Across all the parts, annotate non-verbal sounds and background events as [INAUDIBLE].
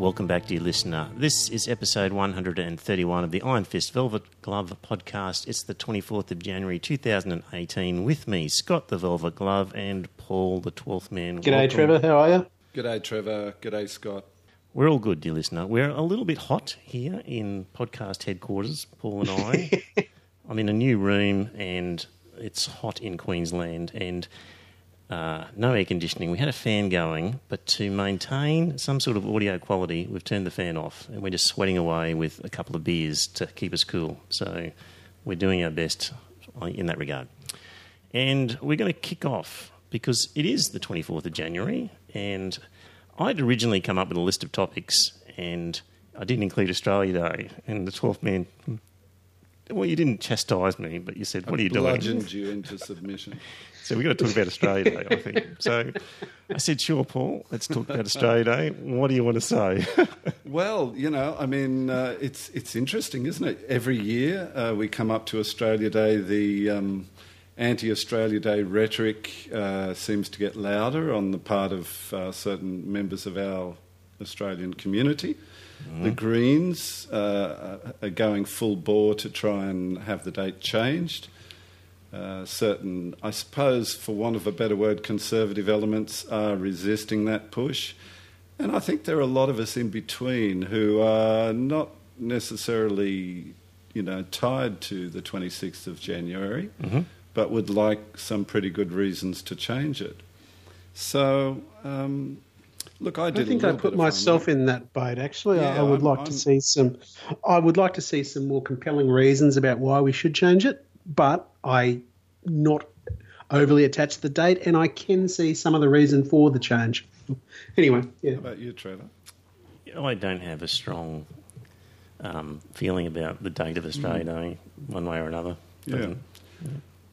Welcome back, dear listener. This is episode 131 of the Iron Fist Velvet Glove podcast. It's the 24th of January 2018. With me, Scott the Velvet Glove and Paul the 12th Man. G'day, Welcome. Trevor. How are you? G'day, Trevor. G'day, Scott. We're all good, dear listener. We're a little bit hot here in podcast headquarters, Paul and I. [LAUGHS] I'm in a new room and it's hot in Queensland and uh, no air conditioning. We had a fan going, but to maintain some sort of audio quality, we've turned the fan off and we're just sweating away with a couple of beers to keep us cool. So we're doing our best in that regard. And we're going to kick off because it is the 24th of January and I'd originally come up with a list of topics and I didn't include Australia Day and the 12th man. Well, you didn't chastise me, but you said, "What are you doing?" Bludgeoned you into submission. [LAUGHS] So we've got to talk about Australia Day, I think. [LAUGHS] So I said, sure, Paul, let's talk about Australia Day. What do you want to say? [LAUGHS] Well, you know, I mean, uh, it's it's interesting, isn't it? Every year uh, we come up to Australia Day, the um, anti-Australia Day rhetoric uh, seems to get louder on the part of uh, certain members of our Australian community. The Greens uh, are going full bore to try and have the date changed. Uh, certain, I suppose, for want of a better word, conservative elements are resisting that push. And I think there are a lot of us in between who are not necessarily, you know, tied to the 26th of January, but would like some pretty good reasons to change it. So, um, look, I did. I think a I put myself in that boat. Actually, I, Yeah, I would I'm- like I'm- to see some. I would like to see some more compelling reasons about why we should change it. But I not overly attached to the date, and I can see some of the reason for the change. [LAUGHS] Anyway, yeah. How about you, Trevor? I don't have a strong um, feeling about the date of Australia Day, one way or another. Yeah. Doesn't-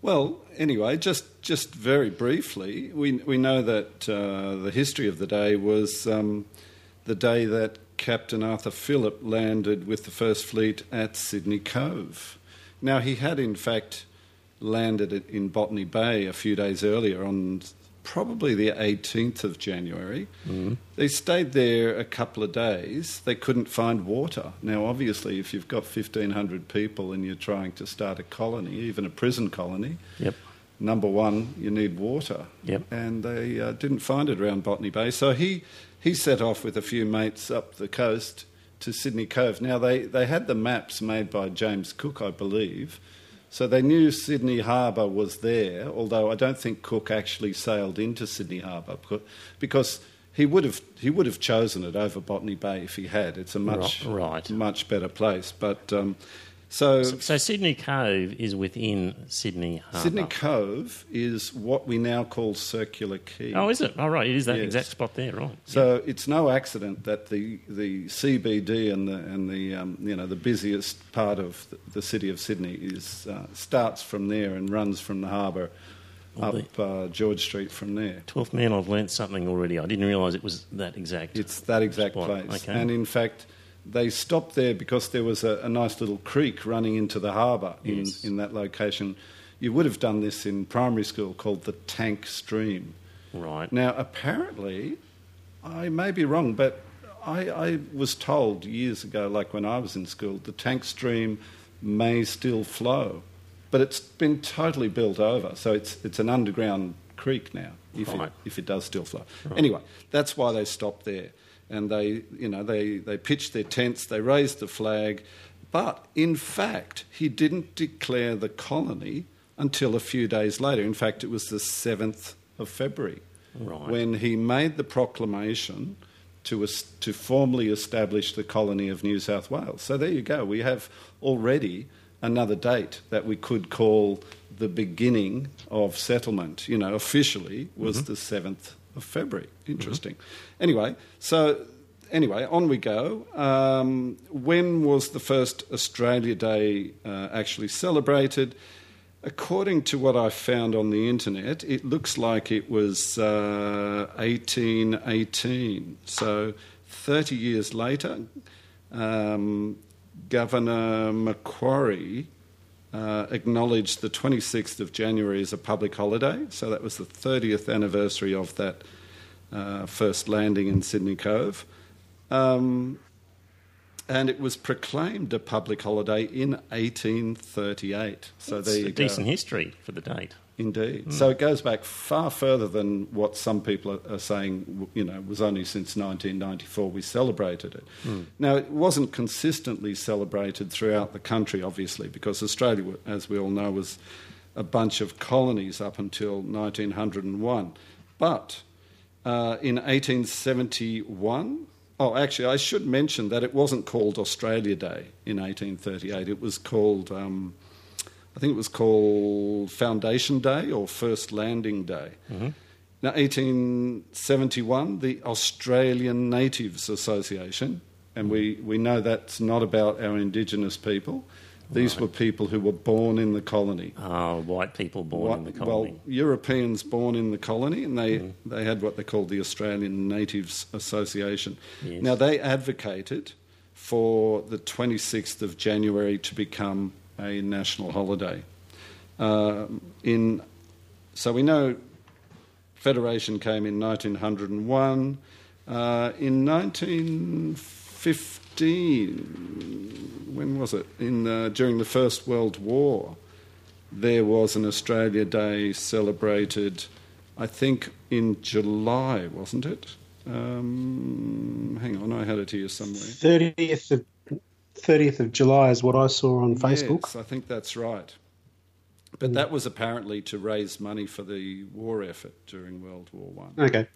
Well, anyway, just just very briefly, we we know that uh, the history of the day was um, the day that Captain Arthur Phillip landed with the First Fleet at Sydney Cove. Now he had in fact landed in Botany Bay a few days earlier on probably the 18th of January. They stayed there a couple of days. They couldn't find water. Now, obviously, if you've got 1,500 people and you're trying to start a colony, even a prison colony, Yep. number one, you need water. Yep. And they uh, didn't find it around Botany Bay. So he, he set off with a few mates up the coast to Sydney Cove. Now, they, they had the maps made by James Cook, I believe. So they knew Sydney Harbour was there, although I don't think Cook actually sailed into Sydney Harbour because he would have he would have chosen it over Botany Bay if he had. It's a much right. much better place. But um, so So Sydney Cove is within Sydney Harbour. Sydney Cove is what we now call Circular Quay. Oh, is it? Oh, right. It is that Yes. exact spot there, right? So it's no accident that the, the CBD and the and the um, you know the busiest part of the, the city of Sydney is uh, starts from there and runs from the harbour up uh, George Street from there. Twelfth man, I've learnt something already. I didn't realise it was that exact. It's that exact Spot, place, okay. and in fact. They stopped there because there was a, a nice little creek running into the harbour in, Yes. in that location. You would have done this in primary school called the Tank Stream. right. Now, apparently, I may be wrong, but I, I was told years ago, like when I was in school, the tank stream may still flow, but it's been totally built over, so it's it's an underground creek now. If Right. it if it does still flow. Anyway, that's why they stopped there, and they you know they they pitched their tents, they raised the flag, but in fact he didn't declare the colony until a few days later. In fact, it was the seventh of February Right. when he made the proclamation to, to formally establish the colony of New South Wales. So there you go. We have already another date that we could call the beginning of settlement. You know, officially was mm-hmm. the 7th of February. Interesting. Anyway, so anyway, on we go. Um, when was the first Australia Day uh, actually celebrated? According to what I found on the internet, it looks like it was uh, 1818. So 30 years later, um, Governor Macquarie uh, acknowledged the 26th of January as a public holiday. So that was the 30th anniversary of that uh, first landing in Sydney Cove. Um, and it was proclaimed a public holiday in 1838. So It's there you a go. decent history for the date. Indeed. So it goes back far further than what some people are, saying, you know, was only since 1994 we celebrated it. Now, it wasn't consistently celebrated throughout the country, obviously, because Australia, as we all know, was a bunch of colonies up until 1901. But uh, in 1871, oh, actually, I should mention that it wasn't called Australia Day in 1838. It was called, um, I think it was called Foundation Day or First Landing Day. Mm-hmm. Now, 1871, the Australian Natives Association, and we, we know that's not about our Indigenous people. These were people who were born in the colony. Oh, white people born What- in the colony. Well, Europeans born in the colony, and they, mm-hmm. they had what they called the Australian Natives Association. Yes. Now, they advocated for the 26th of January to become a national holiday. Um, in, so we know Federation came in 1901. Uh, in 1915, when was it? In, uh, during the First World War, there was an Australia Day celebrated, I think, in July, wasn't it? Um, hang on, I had it here somewhere. Thirtieth of thirtieth of July is what I saw on Facebook. Yes, I think that's right. But that was apparently to raise money for the war effort during World War One. Okay.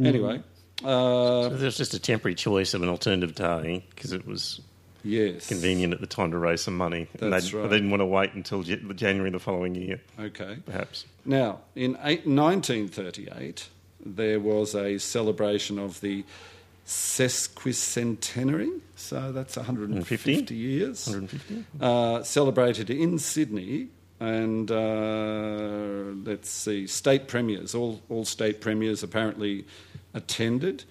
Anyway, uh, So there's just a temporary choice of an alternative day because it was yes, convenient at the time to raise some money. and That's they, right. they didn't want to wait until J- January the following year, Okay. perhaps. Now, in eight, 1938, there was a celebration of the sesquicentenary, so that's 150 150? years, 150? uh, celebrated in Sydney. And uh, let's see, state premiers, all, all state premiers apparently attended,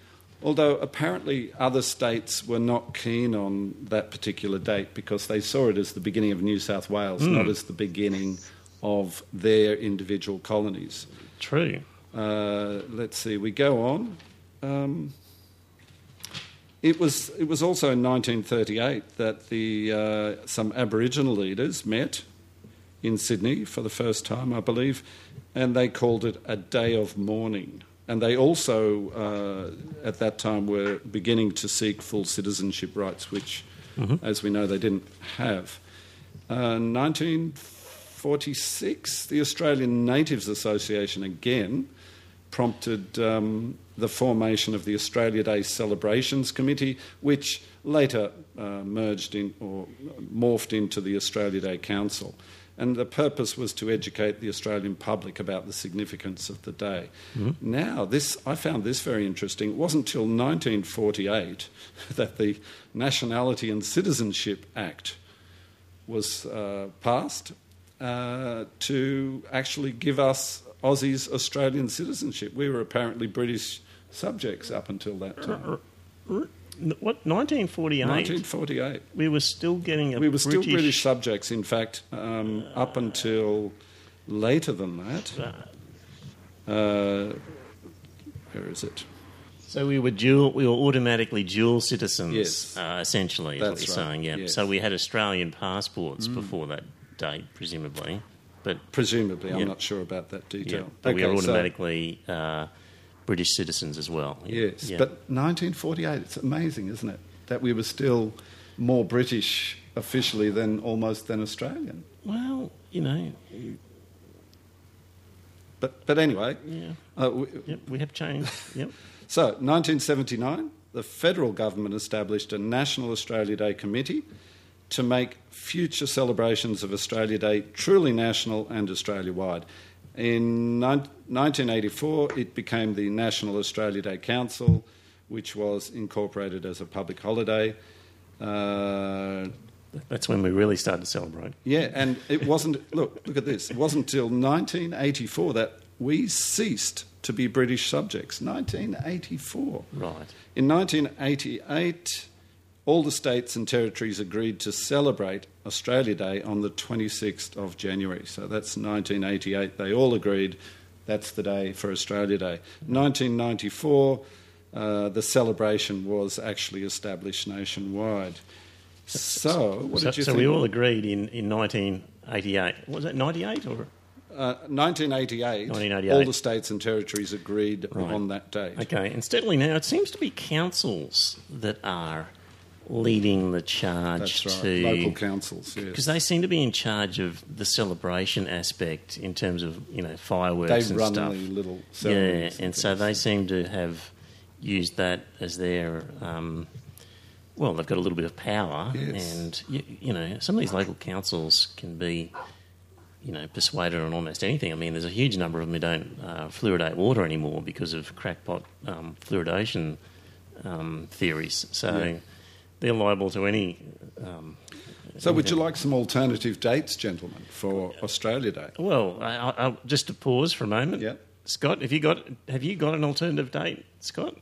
although apparently other states were not keen on that particular date because they saw it as the beginning of New South Wales, not as the beginning of their individual colonies. True. Uh, let's see, we go on. Um, it was it was also in 1938 that the uh, some Aboriginal leaders met in Sydney for the first time, I believe, and they called it a day of mourning. And they also, uh, at that time, were beginning to seek full citizenship rights, which, as we know, they didn't have. Uh, 1946, the Australian Natives Association again prompted um, the formation of the Australia Day Celebrations Committee, which later uh, merged in or morphed into the Australia Day Council. And the purpose was to educate the Australian public about the significance of the day. Now, this I found this very interesting. It wasn't until 1948 [LAUGHS] that the Nationality and Citizenship Act was uh, passed uh, to actually give us Aussies Australian citizenship. We were apparently British subjects up until that time. What, 1948? 1948. We were still getting a We were still British, British subjects, in fact, um, up until later than that. Uh, where is it? So we were dual. We were automatically dual citizens. Yes. uh, essentially, is what you're right, saying. Yeah. yes. Mm. So we had Australian passports before that date, presumably, but Presumably, I'm not sure about that yeah, detail. but we Okay, were so- automatically uh, British citizens as well. Yes, Yeah. but 1948, it's amazing, isn't it? That we were still more British officially than almost than Australian. well, you know, But, but anyway, yeah, uh, we, yep, we have changed. Yep. [LAUGHS] so 1979, the federal government established a National Australia Day Committee to make future celebrations of Australia Day truly national and Australia wide. In 1984, it became the National Australia Day Council, which was incorporated as a public holiday. Uh, That's when we really started to celebrate. Yeah, and it wasn't. [LAUGHS] Look, look at this. It wasn't until 1984 that we ceased to be British subjects. 1984. Right. In 1988, all the states and territories agreed to celebrate Australia Day on the 26th of January. So that's 1988. They all agreed that's the day for Australia Day. 1994, uh, the celebration was actually established nationwide. So, what so, did you so think? we all agreed in, in 1988. Was that 98 or? Uh, 1988, 1988. all the states and territories agreed Right. on that date. Okay, and steadily now it seems to be councils that are leading the charge right. to Local councils, because yes. they seem to be in charge of the celebration aspect in terms of you know fireworks They and run stuff. the little yeah, and so they seem to have used that as their. Um, well, they've got a little bit of power, Yes. and you, you know some of these local councils can be, you know, persuaded on almost anything. I mean, there's a huge number of them who don't uh, fluoridate water anymore because of crackpot um, fluoridation um, theories. So Yeah. They're liable to any. Um, So, would you like some alternative dates, gentlemen, for Australia Day? well, I, I, I, just to pause for a moment. Yeah. Scott, have you got have you got an alternative date, Scott?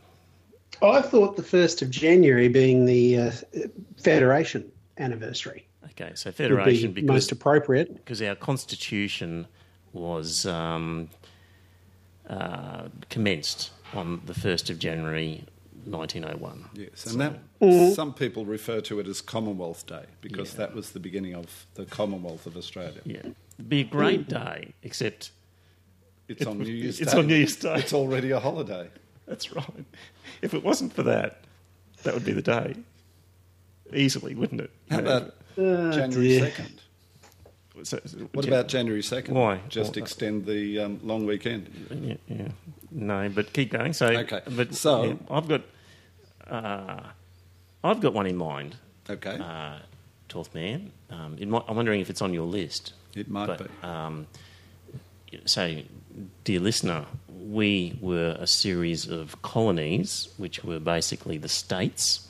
I thought the 1st of January being the uh, Federation anniversary Okay, so would federation be because most appropriate. because our constitution was um, uh, commenced on the first of January, nineteen oh one. Yes, and that mm-hmm. some people refer to it as Commonwealth Day because Yeah. that was the beginning of the Commonwealth of Australia. Yeah, it'd be a great mm. day, except It's on New Year's It's Day. on New Year's Day. It's already a holiday. that's right. If it wasn't for that, that would be the day, easily, wouldn't it? How You about Oh, January dear. 2nd? so- What about January 2nd? Why? Just Well, uh, extend the um, long weekend. Yeah, yeah. No, but keep going. So, Okay. but So- yeah, I've got, uh, I've got one in mind. Okay. uh. Um, it might, I'm wondering if it's on your list. It might but, be. Um, so, dear listener, we were a series of colonies, which were basically the states,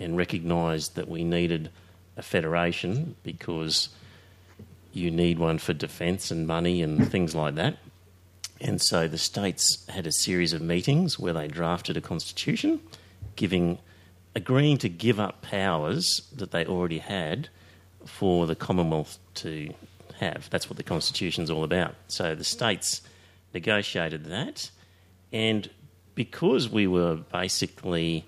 and recognised that we needed a federation because you need one for defence and money and things like that. And so the states had a series of meetings where they drafted a constitution, giving, agreeing to give up powers that they already had for the Commonwealth to have. That's what the constitution's all about. So the states negotiated that, and because we were basically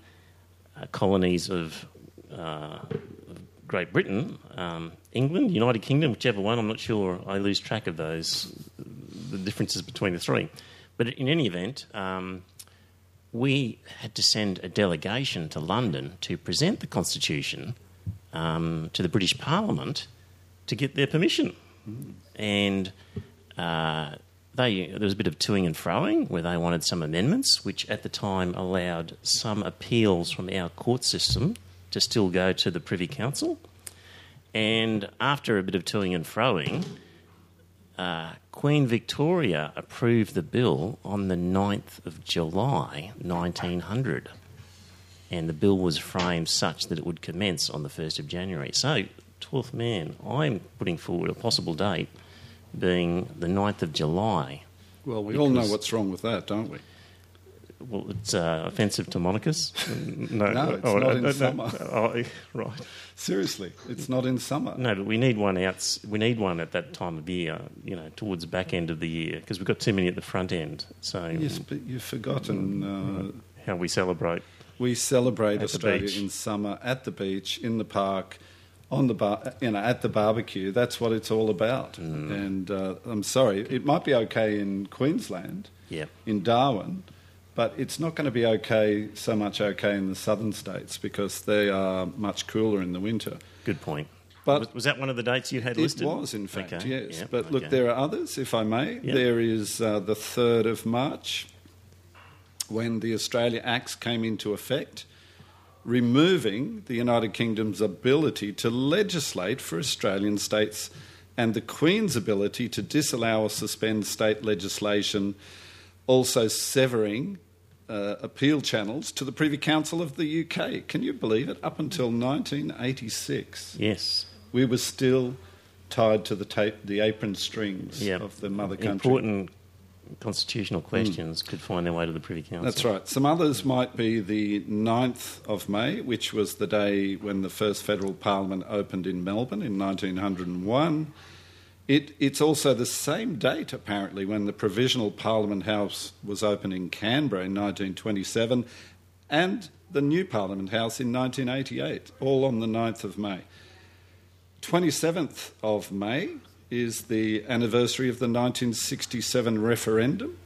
uh, colonies of, uh, of Great Britain, um, England, United Kingdom, whichever one, I'm not sure. I lose track of those the differences between the three. But in any event, um, we had to send a delegation to London to present the Constitution um, to the British Parliament to get their permission. And uh, they, there was a bit of toing and froing where they wanted some amendments, which at the time allowed some appeals from our court system to still go to the Privy Council. And after a bit of toing and froing, uh, Queen Victoria approved the bill on the 9th of July 1900. And the bill was framed such that it would commence on the 1st of January. So, 12th man, I'm putting forward a possible date being the 9th of July. Well, we all know what's wrong with that, don't we? Well, it's uh, offensive to monarchs. No, No, it's not in no, summer. [LAUGHS] Oh, right. Seriously, it's not in summer. No, but we need one out. We need one at that time of year. You know, towards the back end of the year, because we've got too many at the front end. So Yes, but you've forgotten. Uh, how we celebrate? we celebrate Australia in summer at the beach, in the park, on the bar, you know, at the barbecue. That's what it's all about. Mm. And uh, I'm sorry, it might be okay in Queensland, Yep. in Darwin, but it's not going to be okay so much okay in the southern states because they are much cooler in the winter. Good point. But- was, was that one of the dates you had It listed? It was, in fact, Okay, yes. yep, but look, okay. there are others, if I may. Yep. There is uh, the 3rd of March, when the Australia Acts came into effect, removing the United Kingdom's ability to legislate for Australian states and the Queen's ability to disallow or suspend state legislation, also severing uh, appeal channels to the Privy Council of the UK. Can you believe it? Up until 1986. Yes. we were still tied to the tape, the apron strings Yeah. of the mother country. Important constitutional questions could find their way to the Privy Council. That's right. Some others might be the 9th of May, which was the day when the first federal parliament opened in Melbourne in 1901. It, it's also the same date, apparently, when the Provisional Parliament House was opened in Canberra in 1927 and the new Parliament House in 1988, all on the 9th of May. 27th of May is the anniversary of the 1967 referendum,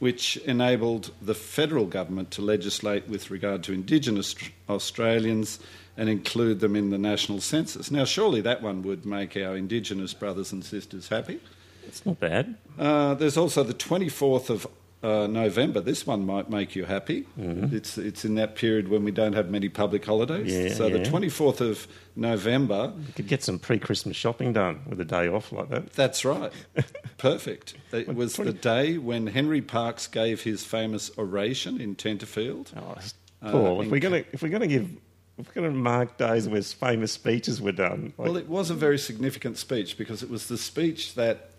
which enabled the federal government to legislate with regard to Indigenous Australians and include them in the national census. Now, surely that one would make our Indigenous brothers and sisters happy. It's not bad. Uh, there's also the 24th of uh, November. This one might make you happy. It's it's in that period when we don't have many public holidays. Yeah, so the 24th of November. You could get some pre-Christmas shopping done with a day off like that. That's right. [LAUGHS] Perfect. It was the day when Henry Parkes gave his famous oration in Tenterfield. Oh, Uh, Paul, if in- we're gonna if we're gonna give if we're gonna mark days where famous speeches were done, like, Well, it was a very significant speech because it was the speech that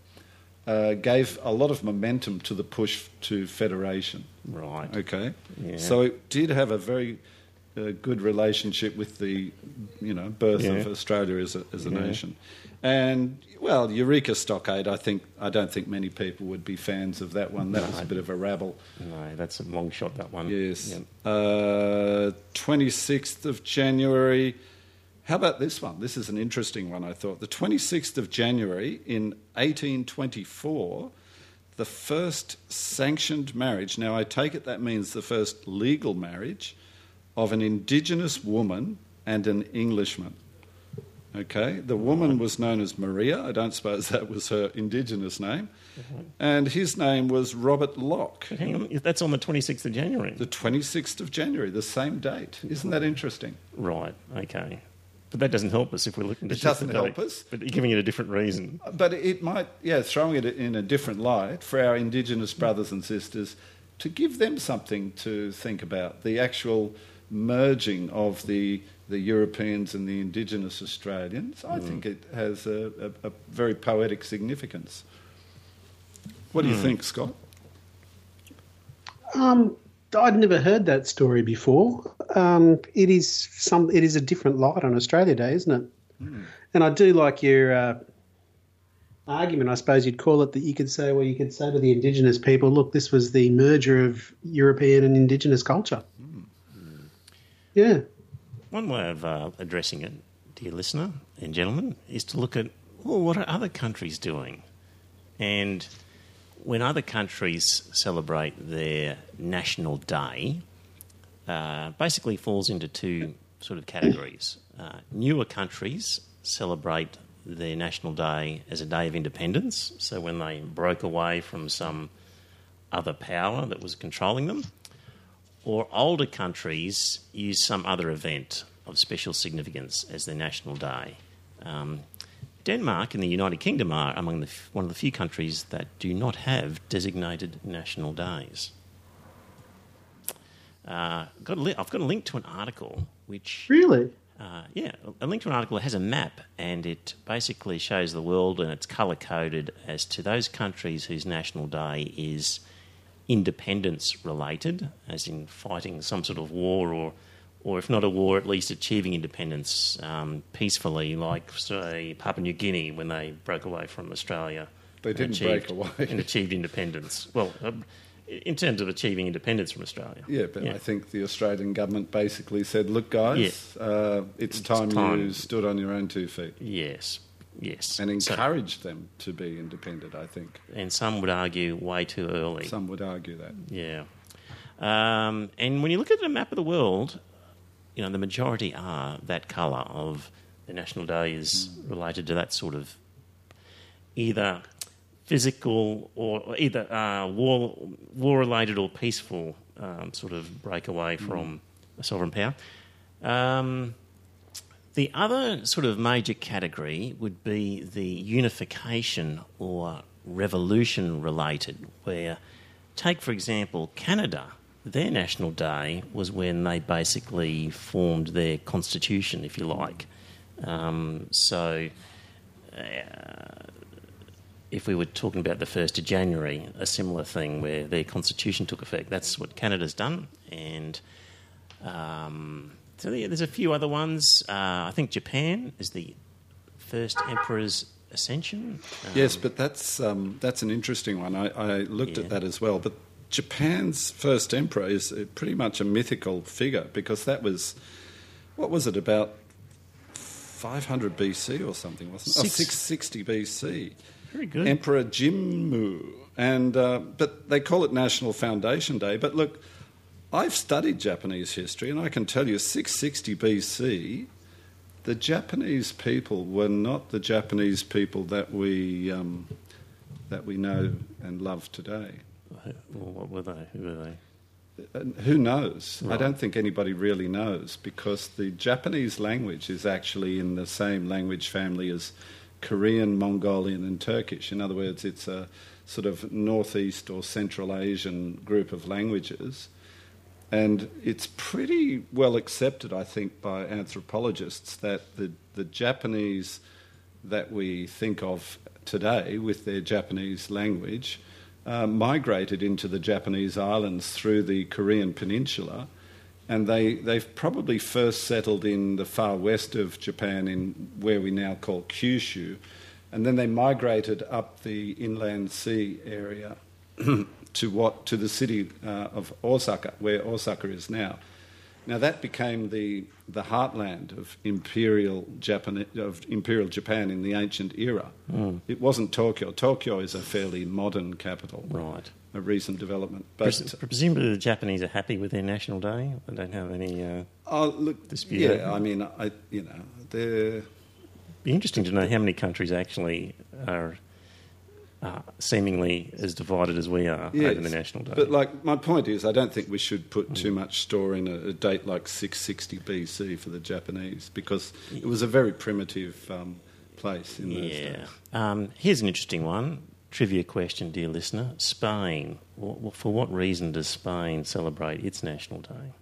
uh, gave a lot of momentum to the push to federation. right? Okay, Yeah. so it did have a very uh, good relationship with the, you know, birth of Australia as a, as a Yeah. nation, and well, Eureka Stockade. I think I don't think many people would be fans of that one. That was a bit of a rabble. No, that's a long shot. That one. Yes, Yeah. twenty sixth of January. How about this one? This is an interesting one. I thought the twenty sixth of January in eighteen twenty four. The first sanctioned marriage, now I take it that means the first legal marriage, of an Indigenous woman and an Englishman. Okay, the woman was known as Maria. I don't suppose that was her Indigenous name. Mm-hmm. And his name was Robert Locke. But hang on, that's on the twenty sixth of January. The 26th of January, the same date. Isn't that interesting? right. Okay. But that doesn't help us if we're looking to It shift doesn't help us. But you're giving it a different reason. But it might, yeah, throwing it in a different light for our Indigenous brothers and sisters to give them something to think about. The actual merging of the, the Europeans and the Indigenous Australians, I think it has a, a, a very poetic significance. What do you think, Scott? Um, I'd never heard that story before. Um, it is some. It is a different light on Australia Day, isn't it? And I do like your uh, argument. I suppose you'd call it that you could say, well, you could say to the Indigenous people, look, this was the merger of European and Indigenous culture. Yeah. One way of uh, addressing it, dear listener and gentlemen, is to look at well, what are other countries doing? And when other countries celebrate their national day, uh, basically falls into two sort of categories. Uh, newer countries celebrate their national day as a day of independence, so when they broke away from some other power that was controlling them or older countries use some other event of special significance as their national day. Um, Denmark and the United Kingdom are among the, one of the few countries that do not have designated national days. Uh, got a li- I've got a link to an article which Really? uh, yeah, a link to an article that has a map and it basically shows the world and it's colour coded as to those countries whose national day is independence related, as in fighting some sort of war or, or if not a war, at least achieving independence um, peacefully, like, say, Papua New Guinea when they broke away from Australia. They didn't break achieved- away. and achieved independence. Well, um, in terms of achieving independence from Australia. Yeah, but I think the Australian government basically said, look, guys, uh, it's, It's time, time. you stood on your own two feet. Yes, yes. And So- encouraged them to be independent, I think. and some would argue way too early. Some would argue that. Yeah. Um, and when you look at a map of the world, you know, the majority are that colour of the National Day is related to that sort of either physical or either uh, war war related or peaceful um, sort of breakaway from a sovereign power. Um, the other sort of major category would be the unification or revolution related, where, take for example, Canada, their national day was when they basically formed their constitution, if you like. Um, so, uh, if we were talking about the 1st of January, a similar thing where their constitution took effect, that's what Canada's done. And um, so yeah, there's a few other ones. Uh, I think Japan is the first emperor's ascension. Um, Yes, but that's um, that's an interesting one. I, I looked Yeah. at that as well. But Japan's first emperor is uh, pretty much a mythical figure because that was what was it about 500 BC or something, wasn't it? Six- Oh, 660 BC. Very good. Emperor Jimmu, and uh, but they call it National Foundation Day. But look, I've studied Japanese history, and I can tell you, 660 BC, the Japanese people were not the Japanese people that we um, that we know and love today. Well, what were they? Who were they? And who knows? I don't think anybody really knows because the Japanese language is actually in the same language family as Korean, Mongolian, and Turkish. In other words, it's a sort of northeast or Central Asian group of languages. And it's pretty well accepted, I think, by anthropologists that the, the Japanese that we think of today with their Japanese language uh, migrated into the Japanese islands through the Korean peninsula. And they, they've probably first settled in the far west of Japan, in where we now call Kyushu. And then they migrated up the inland sea area [CLEARS THROAT] to what to the city uh, of Osaka, where Osaka is now. Now that became the the heartland of imperial Japan of imperial Japan in the ancient era. It wasn't Tokyo. Tokyo is a fairly modern capital, Right. a recent development. But presumably the Japanese are happy with their national day. They don't have any. Uh, oh, look, Dispute yeah. I mean, I you know, they're be interesting to know how many countries actually are uh, seemingly as divided as we are Yes, over the national day. But like my point is, I don't think we should put Mm. too much store in a, a date like 660 BC for the Japanese because it was a very primitive um, place in those yeah. days. Um, here's an interesting one. Trivia question, dear listener. Spain. Wh- For what reason does Spain celebrate its national day?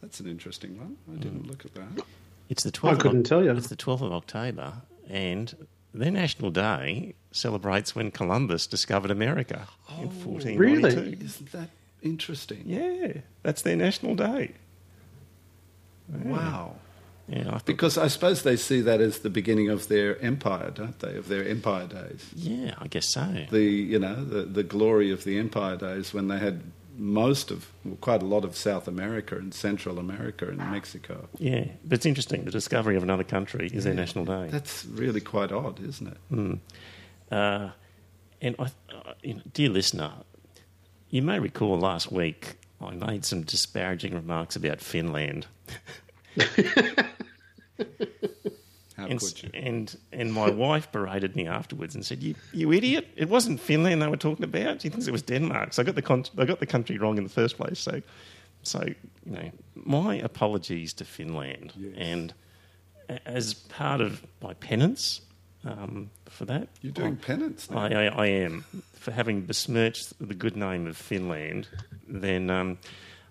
That's an interesting one. I Mm. didn't look at that. It's the 12th. I couldn't of, tell you. It's the 12th of October, and their national day celebrates when Columbus discovered America in 1492. really? Isn't that interesting? Yeah, that's their national day. Wow. Yeah, I Because I suppose they see that as the beginning of their empire, don't they? Of their empire days. yeah, I guess so. The you know the the glory of the empire days when they had most of well, quite a lot of South America and Central America and Mexico. Yeah, but it's interesting. The discovery of another country is their national day. That's really quite odd, isn't it? Mm. Uh, and I, uh, you know, dear listener, you may recall last week I made some disparaging remarks about Finland. [LAUGHS] How and, could you? and and my wife berated me afterwards and said, "You, you idiot! It wasn't Finland they were talking about. She thinks it was Denmark. So I got the con- I got the country wrong in the first place. So, so you know, my apologies to Finland. Yes. And as part of my penance um, for that, You're doing penance now. I, I, I am for having besmirched the good name of Finland. Then um,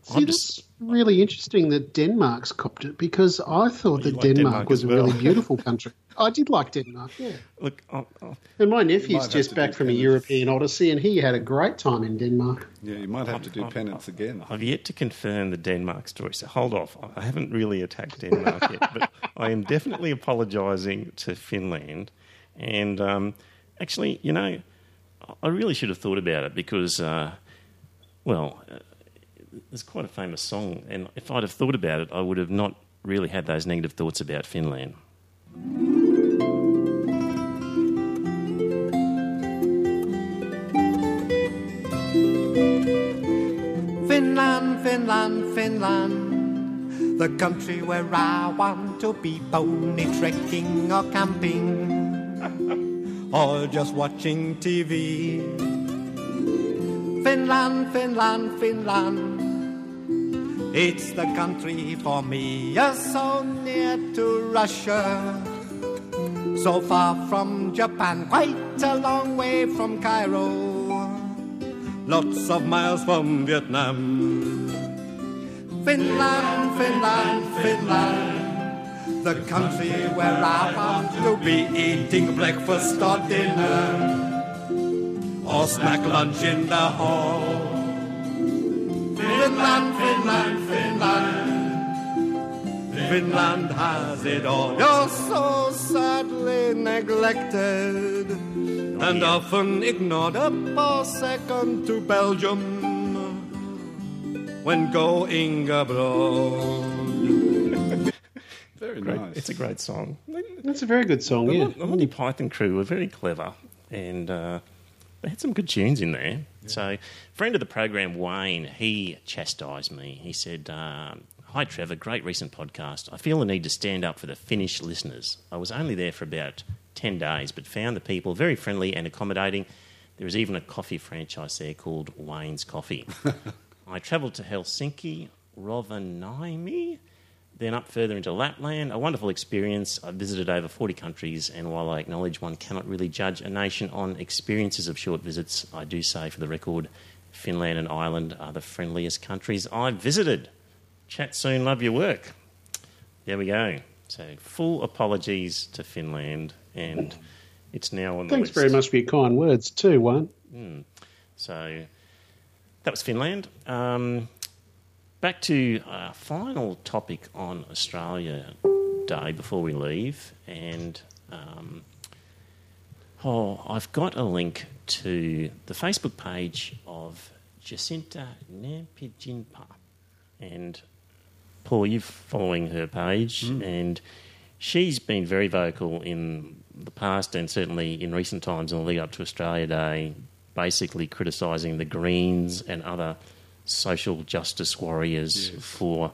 See, I'm that's just really interesting that Denmark's copped it because I thought that like Denmark, Denmark was as a really [LAUGHS] beautiful country. I did like Denmark, yeah. look. I'll, I'll, And my nephew's just back do from a. European odyssey and he had a great time in Denmark. yeah, you might have to do I'm- penance again. I've yet to confirm the Denmark story, so hold off. I haven't really attacked Denmark yet, but [LAUGHS] I am definitely apologising to Finland. And um, actually, you know, I really should have thought about it because, uh, well, uh, there's quite a famous song, and if I'd have thought about it, I would have not really had those negative thoughts about Finland. Finland, Finland, Finland, the country where I want to be pony trekking or camping or just watching TV. Finland, Finland, Finland, it's the country for me. You're so near to Russia, so far from Japan, quite a long way from Cairo lots of miles from Vietnam. Finland, Finland, Finland, the country where I want to be eating breakfast or dinner or snack lunch in the hall. Finland, Finland, Finland. Finland has it all. You're so sadly neglected and often ignored a second to Belgium when going abroad. Very Great. nice. It's a great song. That's a very good song, The, yeah. The Monty Python crew were very clever, and uh, they had some good tunes in there. So, friend of the program, Wayne, he chastised me. He said, um, "Hi, Trevor. Great recent podcast. I feel the need to stand up for the Finnish listeners. I was only there for about ten days, but found the people very friendly and accommodating. There is even a coffee franchise there called Wayne's Coffee. [LAUGHS] I travelled to Helsinki, Rovaniemi." Then up further into Lapland, a wonderful experience. I've visited over 40 countries, and while I acknowledge one cannot really judge a nation on experiences of short visits, I do say for the record, Finland and Ireland are the friendliest countries I've visited. Chat soon, love your work. There we go. So, full apologies to Finland, and it's now on the Thanks very much for your kind words too, Wayne. So that was Finland. Um, back to our final topic on Australia Day before we leave, and um, oh, I've got a link to the Facebook page of Jacinta Nampijinpa, and Paul, you're following her page, and she's been very vocal in the past and certainly in recent times in the lead up to Australia Day, basically criticising the Greens and other social justice warriors for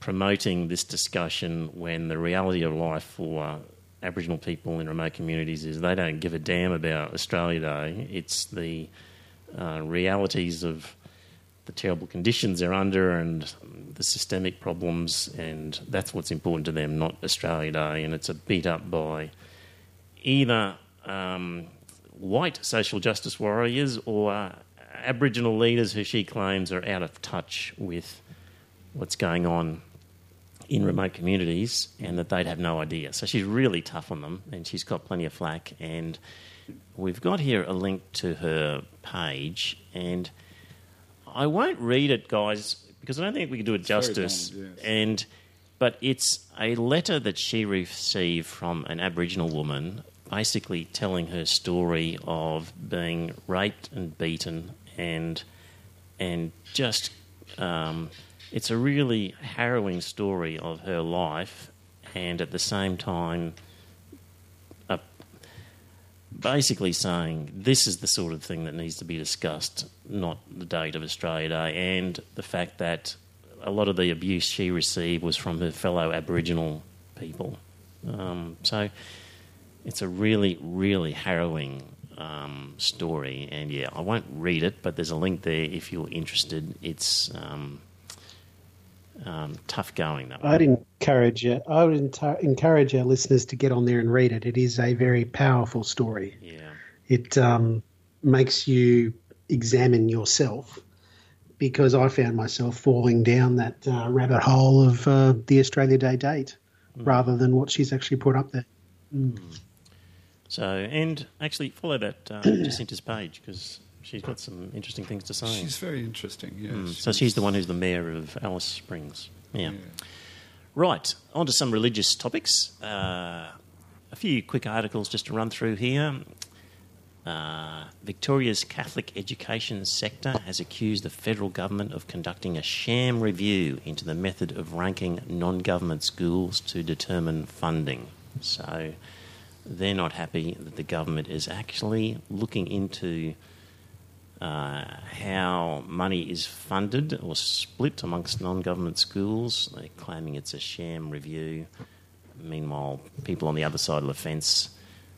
promoting this discussion when the reality of life for Aboriginal people in remote communities is they don't give a damn about Australia Day. It's the uh, realities of the terrible conditions they're under and the systemic problems, and that's what's important to them, not Australia Day. And it's a beat up by either um, white social justice warriors or Aboriginal leaders who she claims are out of touch with what's going on in remote communities and that they'd have no idea. So she's really tough on them and she's got plenty of flack. And we've got here a link to her page and I won't read it, guys, because I don't think we can do it very justice. long, yes. And but it's a letter that she received from an Aboriginal woman, basically telling her story of being raped and beaten, and and just um, it's a really harrowing story of her life, and at the same time, a basically saying this is the sort of thing that needs to be discussed, not the date of Australia Day, and the fact that a lot of the abuse she received was from her fellow Aboriginal people. Um, so it's a really, really harrowing um, story, and yeah, I won't read it, but there's a link there if you're interested. It's um, um, tough going, that. I'd encourage you, I would enti- encourage our listeners to get on there and read it. It is a very powerful story. Yeah. It um, makes you examine yourself because I found myself falling down that uh, rabbit hole of uh, the Australia Day date rather than what she's actually put up there. So, and actually follow that uh, [COUGHS] Jacinta's page because she's got some interesting things to say. She's very interesting. Yes. Mm, so she's the one who's the mayor of Alice Springs. Yeah. Yeah. Right, on to some religious topics. Uh, a few quick articles just to run through here. Uh, Victoria's Catholic education sector has accused the federal government of conducting a sham review into the method of ranking non government schools to determine funding. So they're not happy that the government is actually looking into uh, how money is funded or split amongst non government schools. They're claiming it's a sham review. Meanwhile, people on the other side of the fence,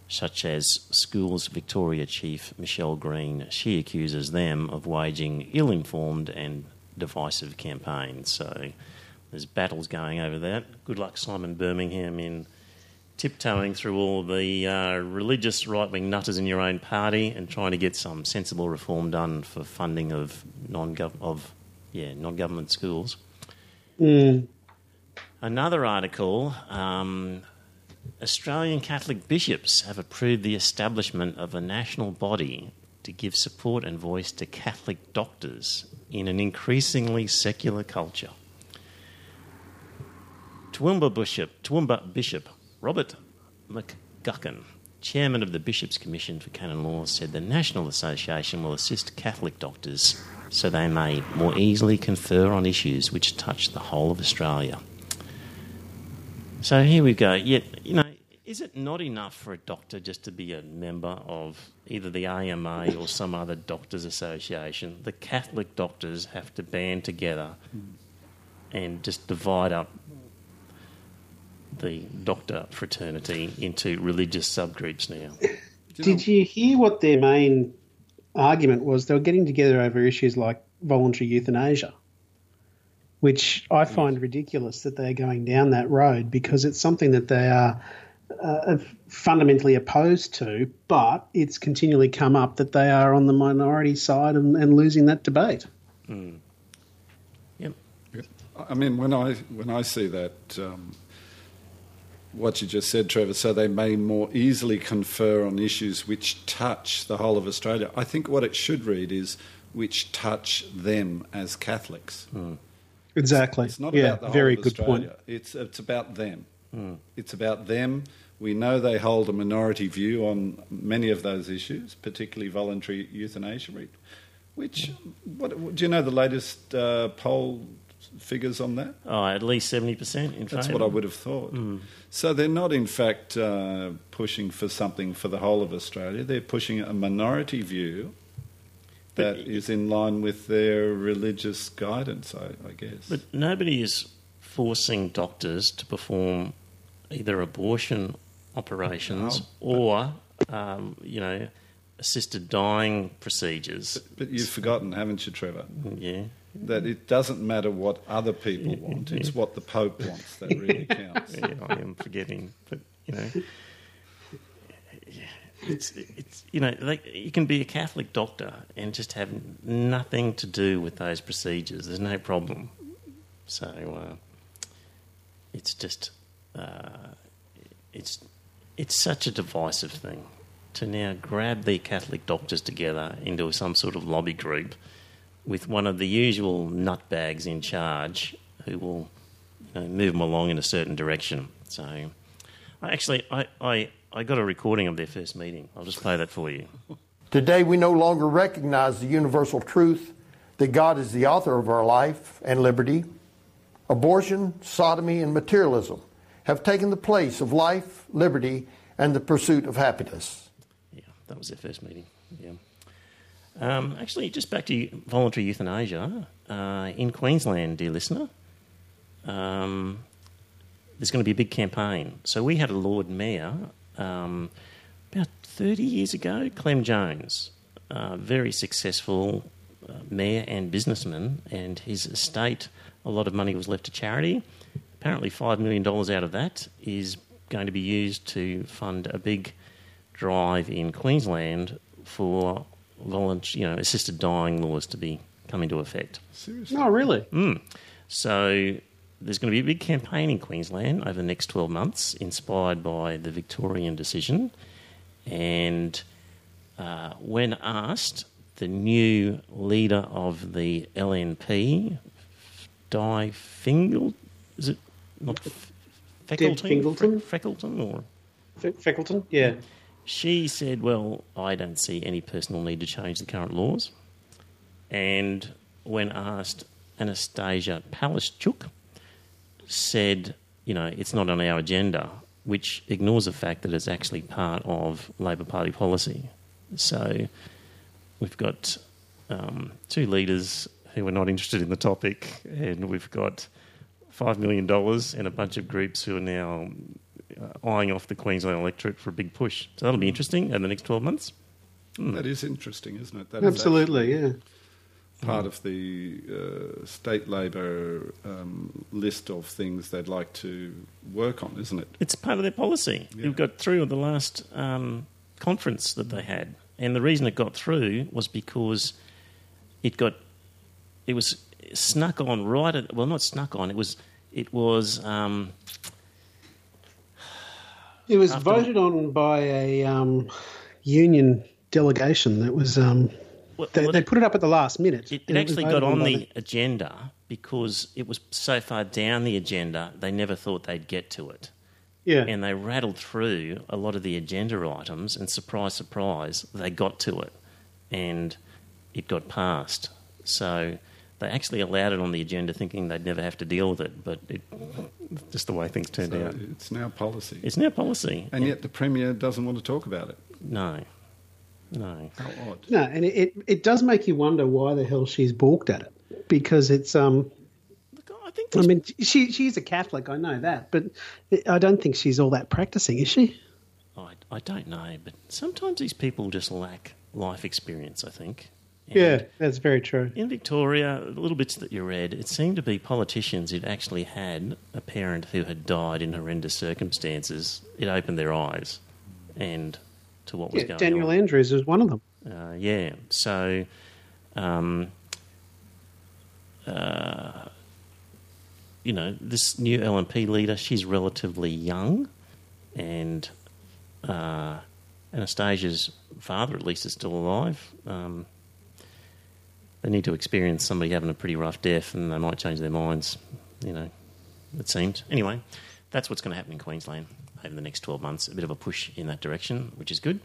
such as Schools Victoria Chief Michelle Green, she accuses them of waging ill informed and divisive campaigns. So there's battles going over that. Good luck, Simon Birmingham, in tiptoeing through all the uh, religious right wing nutters in your own party and trying to get some sensible reform done for funding of non of yeah non government schools. Mm. Another article um, Australian Catholic bishops have approved the establishment of a national body to give support and voice to Catholic doctors in an increasingly secular culture. Toowoomba Bishop, Toowoomba Bishop Robert McGuckin, chairman of the Bishops' Commission for Canon Law, said the National Association will assist Catholic doctors so they may more easily confer on issues which touch the whole of Australia. So here we go. Yet, you know, is it not enough for a doctor just to be a member of either the AMA or some other doctors' association? The Catholic doctors have to band together and just divide up the doctor fraternity into religious subgroups now. [LAUGHS] Did you hear what their main argument was? They were getting together over issues like voluntary euthanasia, which I find ridiculous that they're going down that road because it's something that they are uh, fundamentally opposed to, but it's continually come up that they are on the minority side and, and losing that debate. Yep. I mean, when I when I see that, um, what you just said, Trevor, so they may more easily confer on issues which touch the whole of Australia. I think what it should read is which touch them as Catholics. Exactly. It's not yeah, about the whole very of good Australia. point. It's it's about them. It's about them. We know they hold a minority view on many of those issues, particularly voluntary euthanasia. Which, what, do you know the latest uh, poll figures on that? Oh, at least 70% in That's favour. what I would have thought. So they're not, in fact, uh, pushing for something for the whole of Australia. They're pushing a minority view that But- is in line with their religious guidance, I, I guess. But nobody is forcing doctors to perform either abortion operations No, or, um, you know, assisted dying procedures. But you've forgotten, haven't you, Trevor? Yeah. That it doesn't matter what other people want; it's what the Pope wants that really [LAUGHS] counts. yeah, I am forgetting, but you know, it's it's you know, like you can be a Catholic doctor and just have nothing to do with those procedures. There's no problem. So uh, it's just uh, it's it's such a divisive thing to now grab the Catholic doctors together into some sort of lobby group with one of the usual nutbags in charge who will you know, move them along in a certain direction. So, I actually, I, I, I got a recording of their first meeting. I'll just play that for you. Today, we no longer recognize the universal truth that God is the author of our life and liberty. Abortion, sodomy, and materialism have taken the place of life, liberty, and the pursuit of happiness. Yeah, that was their first meeting. Yeah. Um, actually, just back to voluntary euthanasia uh, in Queensland, dear listener. Um, there's going to be a big campaign. So we had a Lord Mayor um, about 30 years ago, Clem Jones, uh, very successful uh, mayor and businessman, and his estate, a lot of money was left to charity. Apparently, $5 million out of that is going to be used to fund a big drive in Queensland for volunt- you know, assisted dying laws to be come into effect. Seriously, No, really. So there's going to be a big campaign in Queensland over the next 12 months, inspired by the Victorian decision. And uh, when asked, the new leader of the LNP, Di Fingal, is it not F- Deb Feckleton? Fingleton? Fre- Freckleton or Fe- Feckleton? Yeah. She said, Well, I don't see any personal need to change the current laws. And when asked, Annastacia Palaszczuk said, You know, it's not on our agenda, which ignores the fact that it's actually part of Labor Party policy. So we've got um, two leaders who are not interested in the topic, and we've got $5 million and a bunch of groups who are now eyeing off the Queensland electorate for a big push. So that'll be interesting in the next 12 months. that is interesting, isn't it? That is Absolutely, yeah. part of the uh, state Labor um, list of things they'd like to work on, isn't it? It's part of their policy. Yeah. It got through at the last um, conference that they had. And the reason it got through was because it got, it was snuck on right at, well, not snuck on, it was, it was. Um, It was After- voted on by a um, union delegation. That was um, well, they, well, they put it up at the last minute. It, it actually voted got on the agenda because it was so far down the agenda, they never thought they'd get to it. yeah. And they rattled through a lot of the agenda items, and surprise, surprise, they got to it. And it got passed. So they actually allowed it on the agenda thinking they'd never have to deal with it, but it, just the way things turned So out. it's now policy. It's now policy. and yet the Premier doesn't want to talk about it. No. No. How odd. No, and it, it, it does make you wonder why the hell she's balked at it because it's um I think I mean she she's a Catholic I know that but I don't think she's all that practicing is she? I, I don't know, but sometimes these people just lack life experience, I think. Yeah, that's very true. In Victoria, the little bits that you read, it seemed to be politicians who'd actually had a parent who had died in horrendous circumstances. It opened their eyes and to what was Yeah, going Daniel on. Daniel Andrews is one of them. Uh, yeah, so um, uh, you know, this new LNP leader, she's relatively young, and uh, Annastacia's father, at least, is still alive. Um, they need to experience somebody having a pretty rough death, and they might change their minds. You know, it seems. Anyway, that's what's going to happen in Queensland over the next 12 months. A bit of a push in that direction, which is good.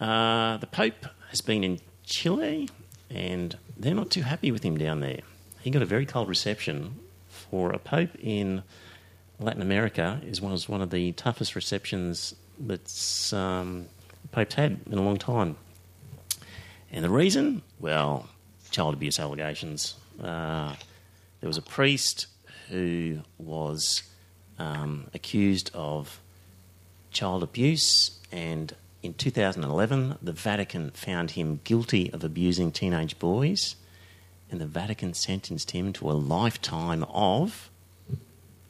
Uh, the Pope has been in Chile, and they're not too happy with him down there. He got a very cold reception for a Pope in Latin America. Is was one of the toughest receptions that's um, Pope's had in a long time. And the reason, well, child abuse allegations. Uh, there was a priest who was um, accused of child abuse, and in 2011, the Vatican found him guilty of abusing teenage boys, and the Vatican sentenced him to a lifetime of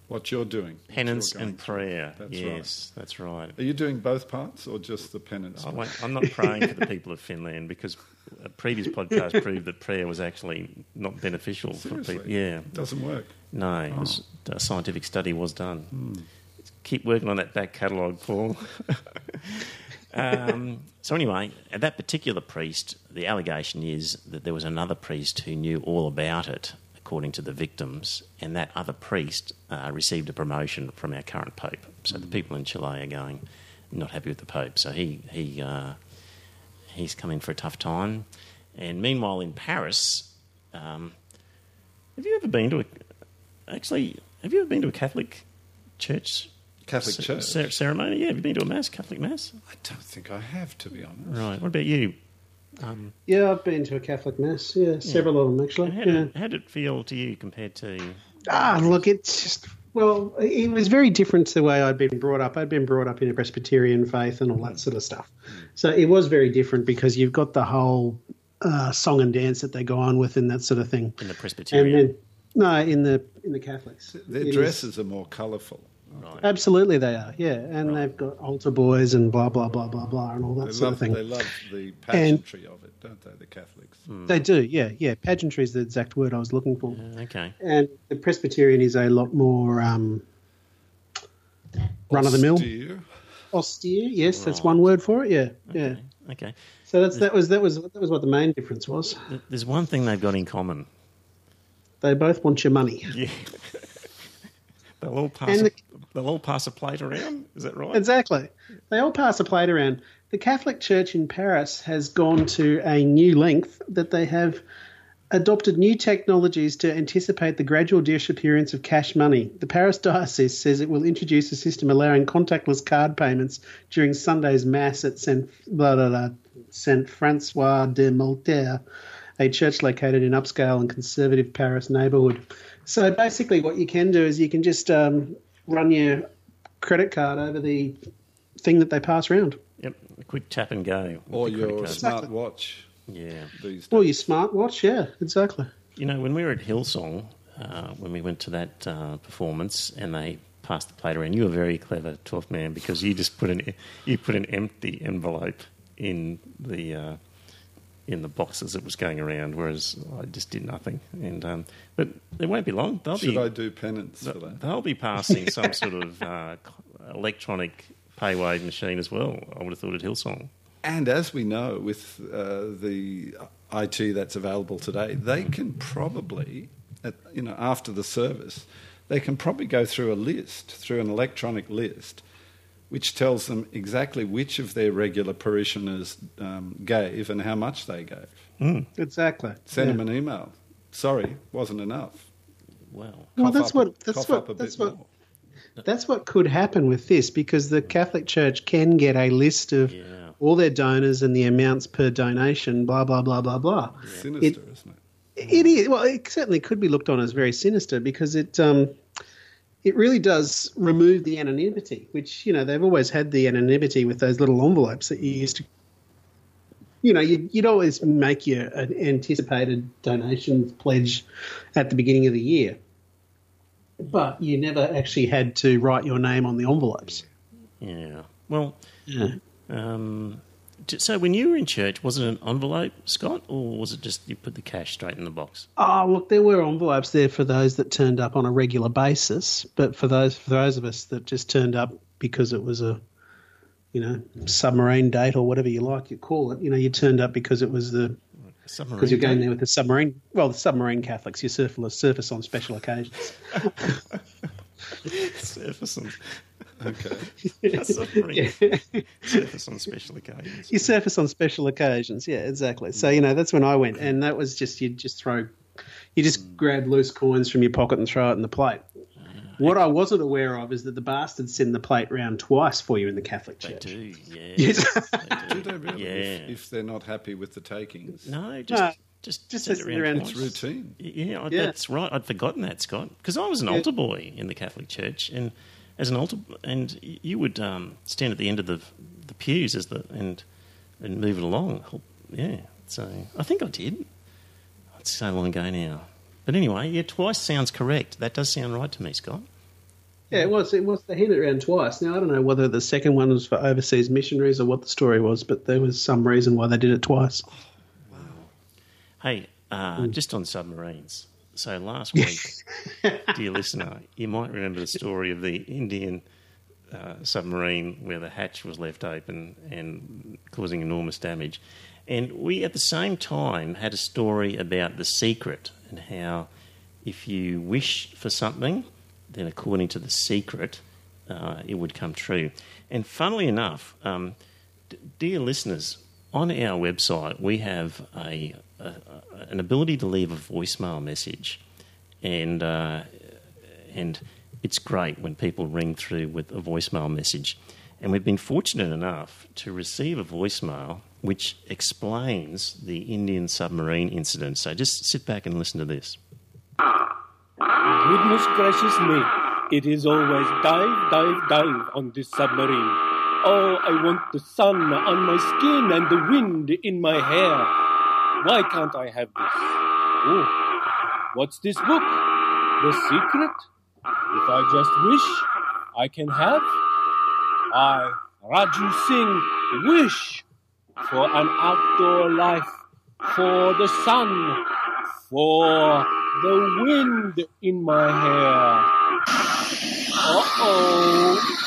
What you're doing. penance you're and prayer. That's yes, that's right. right. Are you doing both parts or just the penance? I I'm not praying for the [LAUGHS] people of Finland because a previous podcast proved that prayer was actually not beneficial for Seriously? people. Yeah, It doesn't work. no, it was, Oh. a scientific study was done. Hmm. Keep working on that back catalogue, Paul. [LAUGHS] um, so anyway, at that particular priest, the allegation is that there was another priest who knew all about it, according to the victims, and that other priest uh, received a promotion from our current pope. So Hmm. the people in Chile are going not happy with the pope. So he he uh, he's coming for a tough time. And meanwhile, in Paris, um, have you ever been to a actually? Have you ever been to a Catholic church Catholic ce- Church? ce- ceremony? Yeah, have you been to a mass, Catholic mass? I don't think I have, to be honest. Right. What about you? Um, Yeah, I've been to a Catholic mass. Yeah, several of them actually. how, Yeah. did, how did it feel to you compared to? Ah, look, it's just well, it was very different to the way I'd been brought up. I'd been brought up in a Presbyterian faith and all that sort of stuff. So it was very different because you've got the whole uh, song and dance that they go on with and that sort of thing. In the And Presbyterian, then no, in the in the Catholics, Their It is- dresses are more colourful. Right? Absolutely, they are. Yeah, and they've got altar boys and blah blah blah blah blah and all that They sort love, of thing. they love the pageantry of it, don't they, the Catholics? They do. Yeah, yeah. Pageantry is the exact word I was looking for. Uh, okay. And the Presbyterian is a lot more um, run of the mill. Austere. austere. Yes, that's one word for it. Yeah, yeah. Okay. So that's that was that was that was what the main difference was. There's one thing they've got in common. They both want your money. Yeah. [LAUGHS] they'll all pass. And a, they'll all pass a plate around. Is that right? Exactly. They all pass a plate around. The Catholic Church in Paris has gone to a new length that they have adopted new technologies to anticipate the gradual disappearance of cash money. The Paris Diocese says it will introduce a system allowing contactless card payments during Sunday's Mass at Saint, blah, blah, blah, Saint Francois de Malter, a church located in upscale and conservative Paris neighbourhood. So basically, what you can do is you can just um, run your credit card over the thing that they pass around. Yep. A quick tap and go. Or your card. Exactly. smartwatch Yeah. these days. Or your smartwatch, yeah, exactly. You know, when we were at Hillsong, uh, when we went to that uh, performance and they passed the plate around, you were very clever, 12th man, because you just put an you put an empty envelope in the uh, in the boxes that was going around, whereas I just did nothing. And um, but it won't be long. They'll Should be I do penance for that? they'll be passing some [LAUGHS] sort of uh, electronic paywave machine as well. I would have thought at Hillsong. And as we know, with uh, the IT that's available today, they can probably, at, you know, after the service, they can probably go through a list, through an electronic list, which tells them exactly which of their regular parishioners um, gave and how much they gave. Exactly. Send Yeah. them an email. Sorry, wasn't enough. Well, Well, Cough that's up what a- that's what that's what more. that's what could happen with this because the Catholic Church can get a list of Yeah. all their donors and the amounts per donation. Blah blah blah blah blah. Sinister, It- isn't it? It is well. It certainly could be looked on as very sinister because it um, it really does remove the anonymity, which you know they've always had the anonymity with those little envelopes that you used to. You know, you'd, you'd always make your an anticipated donations pledge at the beginning of the year, but you never actually had to write your name on the envelopes. yeah. Well, Yeah. um, so when you were in church, was it an envelope, Scott, or was it just you put the cash straight in the box? Oh, look, there were envelopes there for those that turned up on a regular basis, but for those for those of us that just turned up because it was a, you know, submarine date or whatever you like you call it, you know, you turned up because it was the because you're going date? there with the submarine. Well, the submarine Catholics, you surface surface on special occasions. [LAUGHS] surface on Okay. [LAUGHS] submarine. surface on special occasions. You surface on special occasions, yeah, exactly. So you know that's when I went, and that was just you just throw, you just hmm. grab loose coins from your pocket and throw it in the plate. Ah, what I wasn't aware of is that the bastards send the plate round twice for you in the Catholic They Church. do, [LAUGHS] yeah. Yes. They Do do. they really? Yeah. If, if they're not happy with the takings. No, just No, just just send it around around It's routine. Yeah, I- Yeah. that's right. I'd forgotten that, Scott, because I was an Yeah. altar boy in the Catholic Church, and as an altar, and you would um, stand at the end of the the pews as the and and move it along. Yeah, so I think I did. It's so long ago now, but anyway, yeah, twice sounds correct. That does sound right to me, Scott. Yeah, it was. It was. They handed it around twice. Now I don't know whether the second one was for overseas missionaries or what the story was, but there was some reason why they did it twice. Wow. Hey, uh, just on submarines. So last week, dear listener, you might remember the story of the Indian uh, submarine where the hatch was left open and causing enormous damage. And we, at the same time, had a story about the secret and how if you wish for something, then according to the secret, uh, it would come true. And funnily enough, um, d- dear listeners, on our website we have a, an ability to leave a voicemail message, and uh, and it's great when people ring through with a voicemail message. And we've been fortunate enough to receive a voicemail which explains the Indian submarine incident. So just sit back and listen to this. Goodness gracious me. It is always dive, dive, dive on this submarine. Oh, I want the sun on my skin and the wind in my hair. Why can't I have this? Oh, what's this book? The secret? If I just wish, I can have. I, Raju Singh, wish for an outdoor life, for the sun, for the wind in my hair. Uh oh.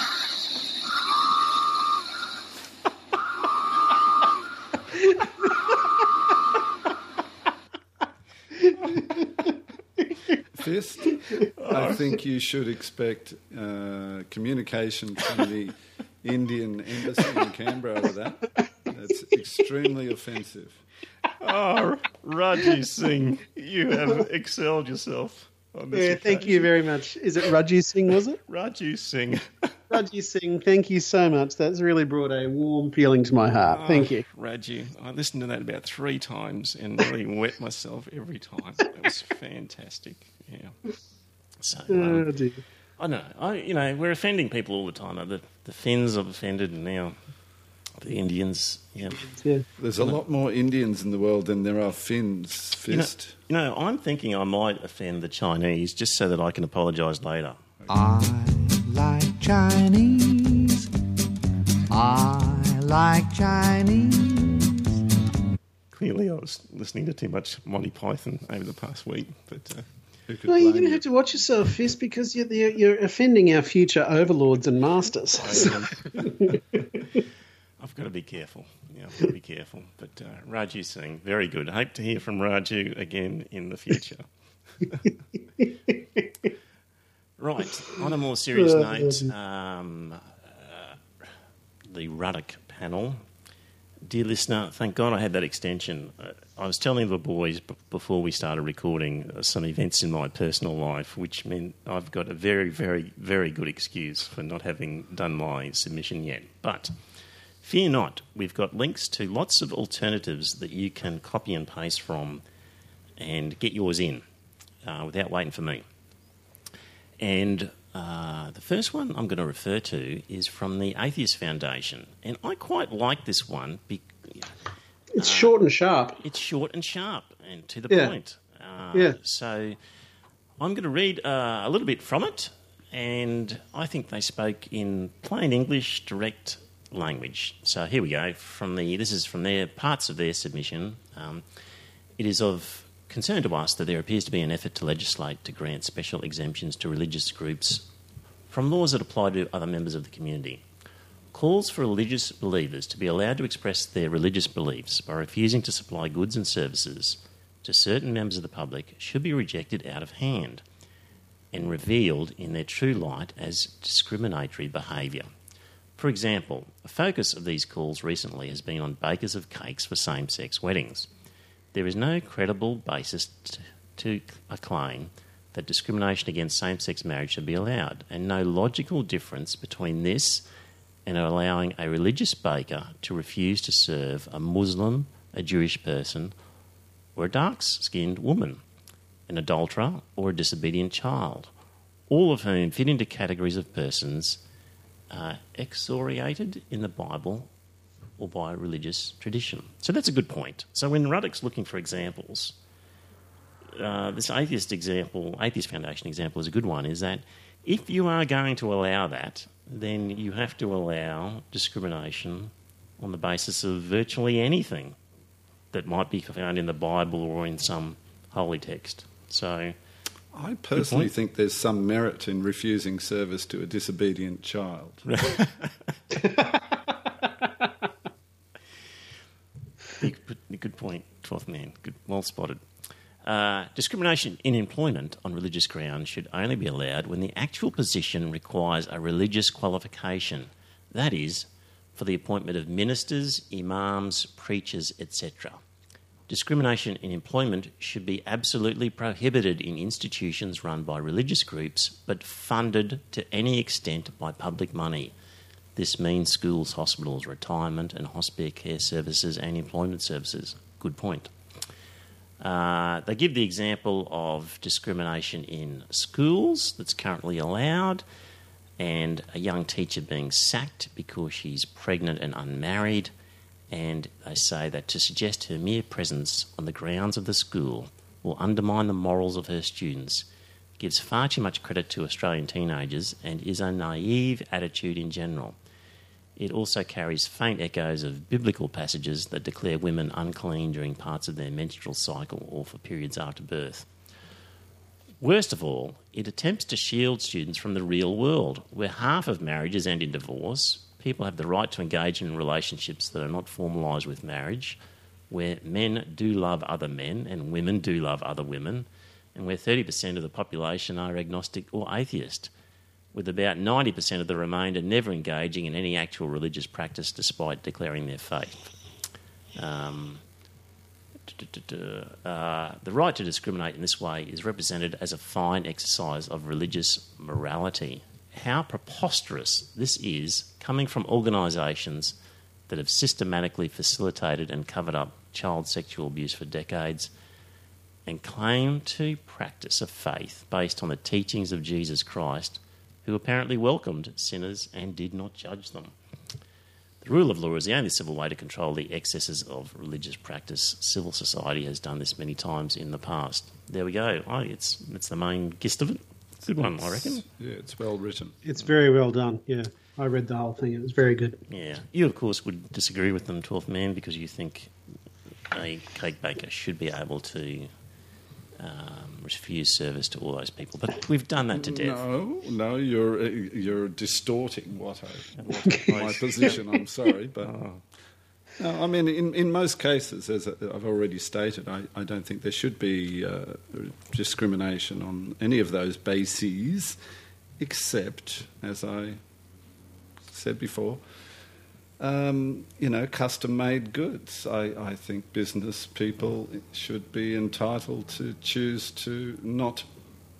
Fist, I think you should expect uh, communication from the Indian embassy in Canberra over that. That's extremely offensive. Oh, Raji Singh, you have excelled yourself on this Yeah, thank you very much. Is it Raju Singh? Was it Raju Singh. [LAUGHS] Raju Singh? Thank you so much. That's really brought a warm feeling to my heart. Thank you. Raju, I listened to that about three times and really [LAUGHS] wet myself every time. It was fantastic. Yeah. So, um, Oh, dear. I know. I, you know, we're offending people all the time. The, the Finns have offended, and now the Indians. Yeah. Yeah. There's a lot more Indians in the world than there are Finns. You know, Fist. you know, I'm thinking I might offend the Chinese just so that I can apologise later. I like Chinese. I like Chinese. Clearly, I was listening to too much Monty Python over the past week, but uh, Who Well, you're going to have to watch yourself, Fist, because you're, you're, you're offending our future overlords and masters. [LAUGHS] I've got to be careful. Yeah, I've got to be careful. But uh, Raju Singh, very good. Hope to hear from Raju again in the future. [LAUGHS] right, on a more serious note, um, uh, the Ruddock panel. Dear listener, thank God I had that extension. Uh, I was telling the boys b- before we started recording uh, some events in my personal life, which meant I've got a very, very, very good excuse for not having done my submission yet. But fear not, we've got links to lots of alternatives that you can copy and paste from and get yours in uh, without waiting for me. And uh, the first one I'm going to refer to is from the Atheist Foundation. And I quite like this one. Be- it's short and sharp. it's short and sharp and to the Yeah. point. Uh, Yeah. So I'm going to read uh, a little bit from it, and I think they spoke in plain English, direct language. So here we go. From the this is from their parts of their submission. Um, it is of concern to us that there appears to be an effort to legislate to grant special exemptions to religious groups from laws that apply to other members of the community. Calls for religious believers to be allowed to express their religious beliefs by refusing to supply goods and services to certain members of the public should be rejected out of hand and revealed in their true light as discriminatory behaviour. For example, a focus of these calls recently has been on bakers of cakes for same sex weddings. There is no credible basis to a claim that discrimination against same sex marriage should be allowed, and no logical difference between this and allowing a religious baker to refuse to serve a Muslim, a Jewish person, or a dark skinned woman, an adulterer, or a disobedient child, all of whom fit into categories of persons uh, excoriated in the Bible or by religious tradition. So that's a good point. So when Ruddock's looking for examples, uh, this atheist example, atheist foundation example, is a good one. Is that if you are going to allow that, then you have to allow discrimination on the basis of virtually anything that might be found in the Bible or in some holy text. So, I personally think there's some merit in refusing service to a disobedient child. [LAUGHS] [LAUGHS] Big, good point, 12th man. Good, well spotted. Uh, discrimination in employment on religious grounds should only be allowed when the actual position requires a religious qualification. That is, for the appointment of ministers, imams, preachers, etc. Discrimination in employment should be absolutely prohibited in institutions run by religious groups but funded to any extent by public money. This means schools, hospitals, retirement and hospice care services and employment services. Good point. Uh, they give the example of discrimination in schools that's currently allowed, and a young teacher being sacked because she's pregnant and unmarried. And they say that to suggest her mere presence on the grounds of the school will undermine the morals of her students gives far too much credit to Australian teenagers and is a naive attitude in general. It also carries faint echoes of biblical passages that declare women unclean during parts of their menstrual cycle or for periods after birth. Worst of all, it attempts to shield students from the real world, where half of marriages end in divorce, people have the right to engage in relationships that are not formalised with marriage, where men do love other men and women do love other women, and where 30% of the population are agnostic or atheist with about 90% of the remainder never engaging in any actual religious practice despite declaring their faith. Um, uh, the right to discriminate in this way is represented as a fine exercise of religious morality. How preposterous this is coming from organisations that have systematically facilitated and covered up child sexual abuse for decades and claim to practice a faith based on the teachings of Jesus Christ who apparently welcomed sinners and did not judge them. The rule of law is the only civil way to control the excesses of religious practice. Civil society has done this many times in the past. There we go. Oh, it's, it's the main gist of it. Good one, I reckon. Yeah, it's well written. It's very well done. Yeah, I read the whole thing. It was very good. Yeah. You, of course, would disagree with them, 12th man, because you think a cake baker should be able to um, refuse service to all those people. But we've done that to death. No, no, you're uh, you're distorting what I what [LAUGHS] my position. I'm [LAUGHS] sorry, but no, I mean, in, in most cases, as I've already stated, I, I don't think there should be uh, discrimination on any of those bases, except, as I said before, um, you know, custom made goods. I, I think business people should be entitled to choose to not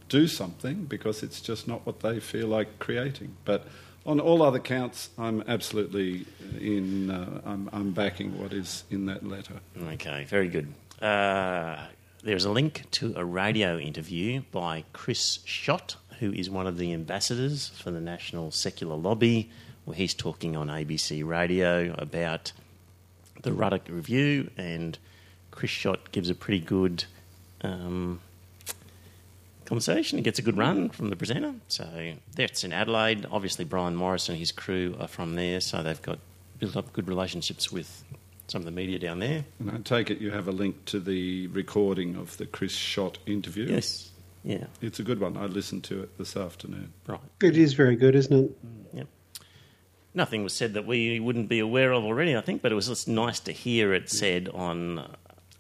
do something because it's just not what they feel like creating. But on all other counts, I'm absolutely in, uh, I'm, I'm backing what is in that letter. Okay, very good. Uh, there's a link to a radio interview by Chris Schacht, who is one of the ambassadors for the National Secular Lobby, where he's talking on ABC Radio about the Ruddock Review, and Chris Schacht gives a pretty good um, conversation. He gets a good run from the presenter. So that's in Adelaide. Obviously, Brian Morris and his crew are from there, so they've got built up good relationships with some of the media down there. And I take it you have a link to the recording of the Chris Schacht interview. Yes. Yeah. It's a good one. I listened to it this afternoon. Right. It is very good, isn't it? Nothing was said that we wouldn't be aware of already, I think, but it was just nice to hear it said on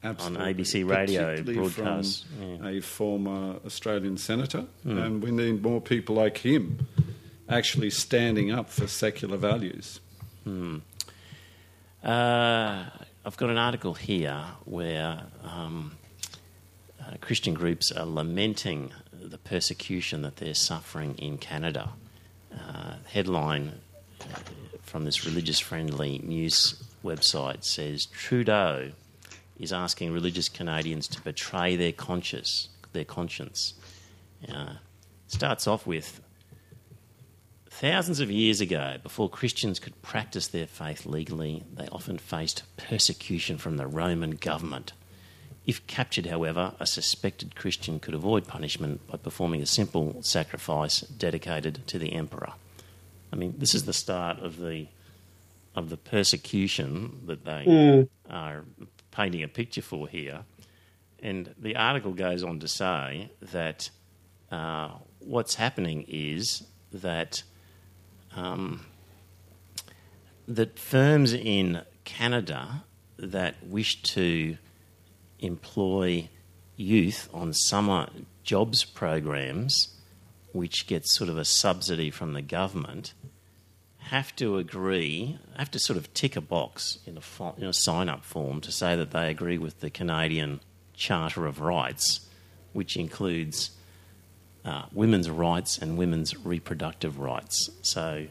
Absolutely. on ABC radio broadcast. Yeah. a former Australian senator, Hmm. and we need more people like him actually standing up for secular values. Uh, I've got an article here where um, uh, Christian groups are lamenting the persecution that they're suffering in Canada. Uh, headline from this religious friendly news website says Trudeau is asking religious Canadians to betray their conscience. Their conscience. Uh, starts off with Thousands of years ago, before Christians could practice their faith legally, they often faced persecution from the Roman government. If captured, however, a suspected Christian could avoid punishment by performing a simple sacrifice dedicated to the emperor. I mean, this is the start of the of the persecution that they are painting a picture for here. And the article goes on to say that uh, what's happening is that um, that firms in Canada that wish to employ youth on summer jobs programs, which gets sort of a subsidy from the government, have to agree, have to sort of tick a box in a, fo- in a sign up form to say that they agree with the Canadian Charter of Rights, which includes uh, women's rights and women's reproductive rights. So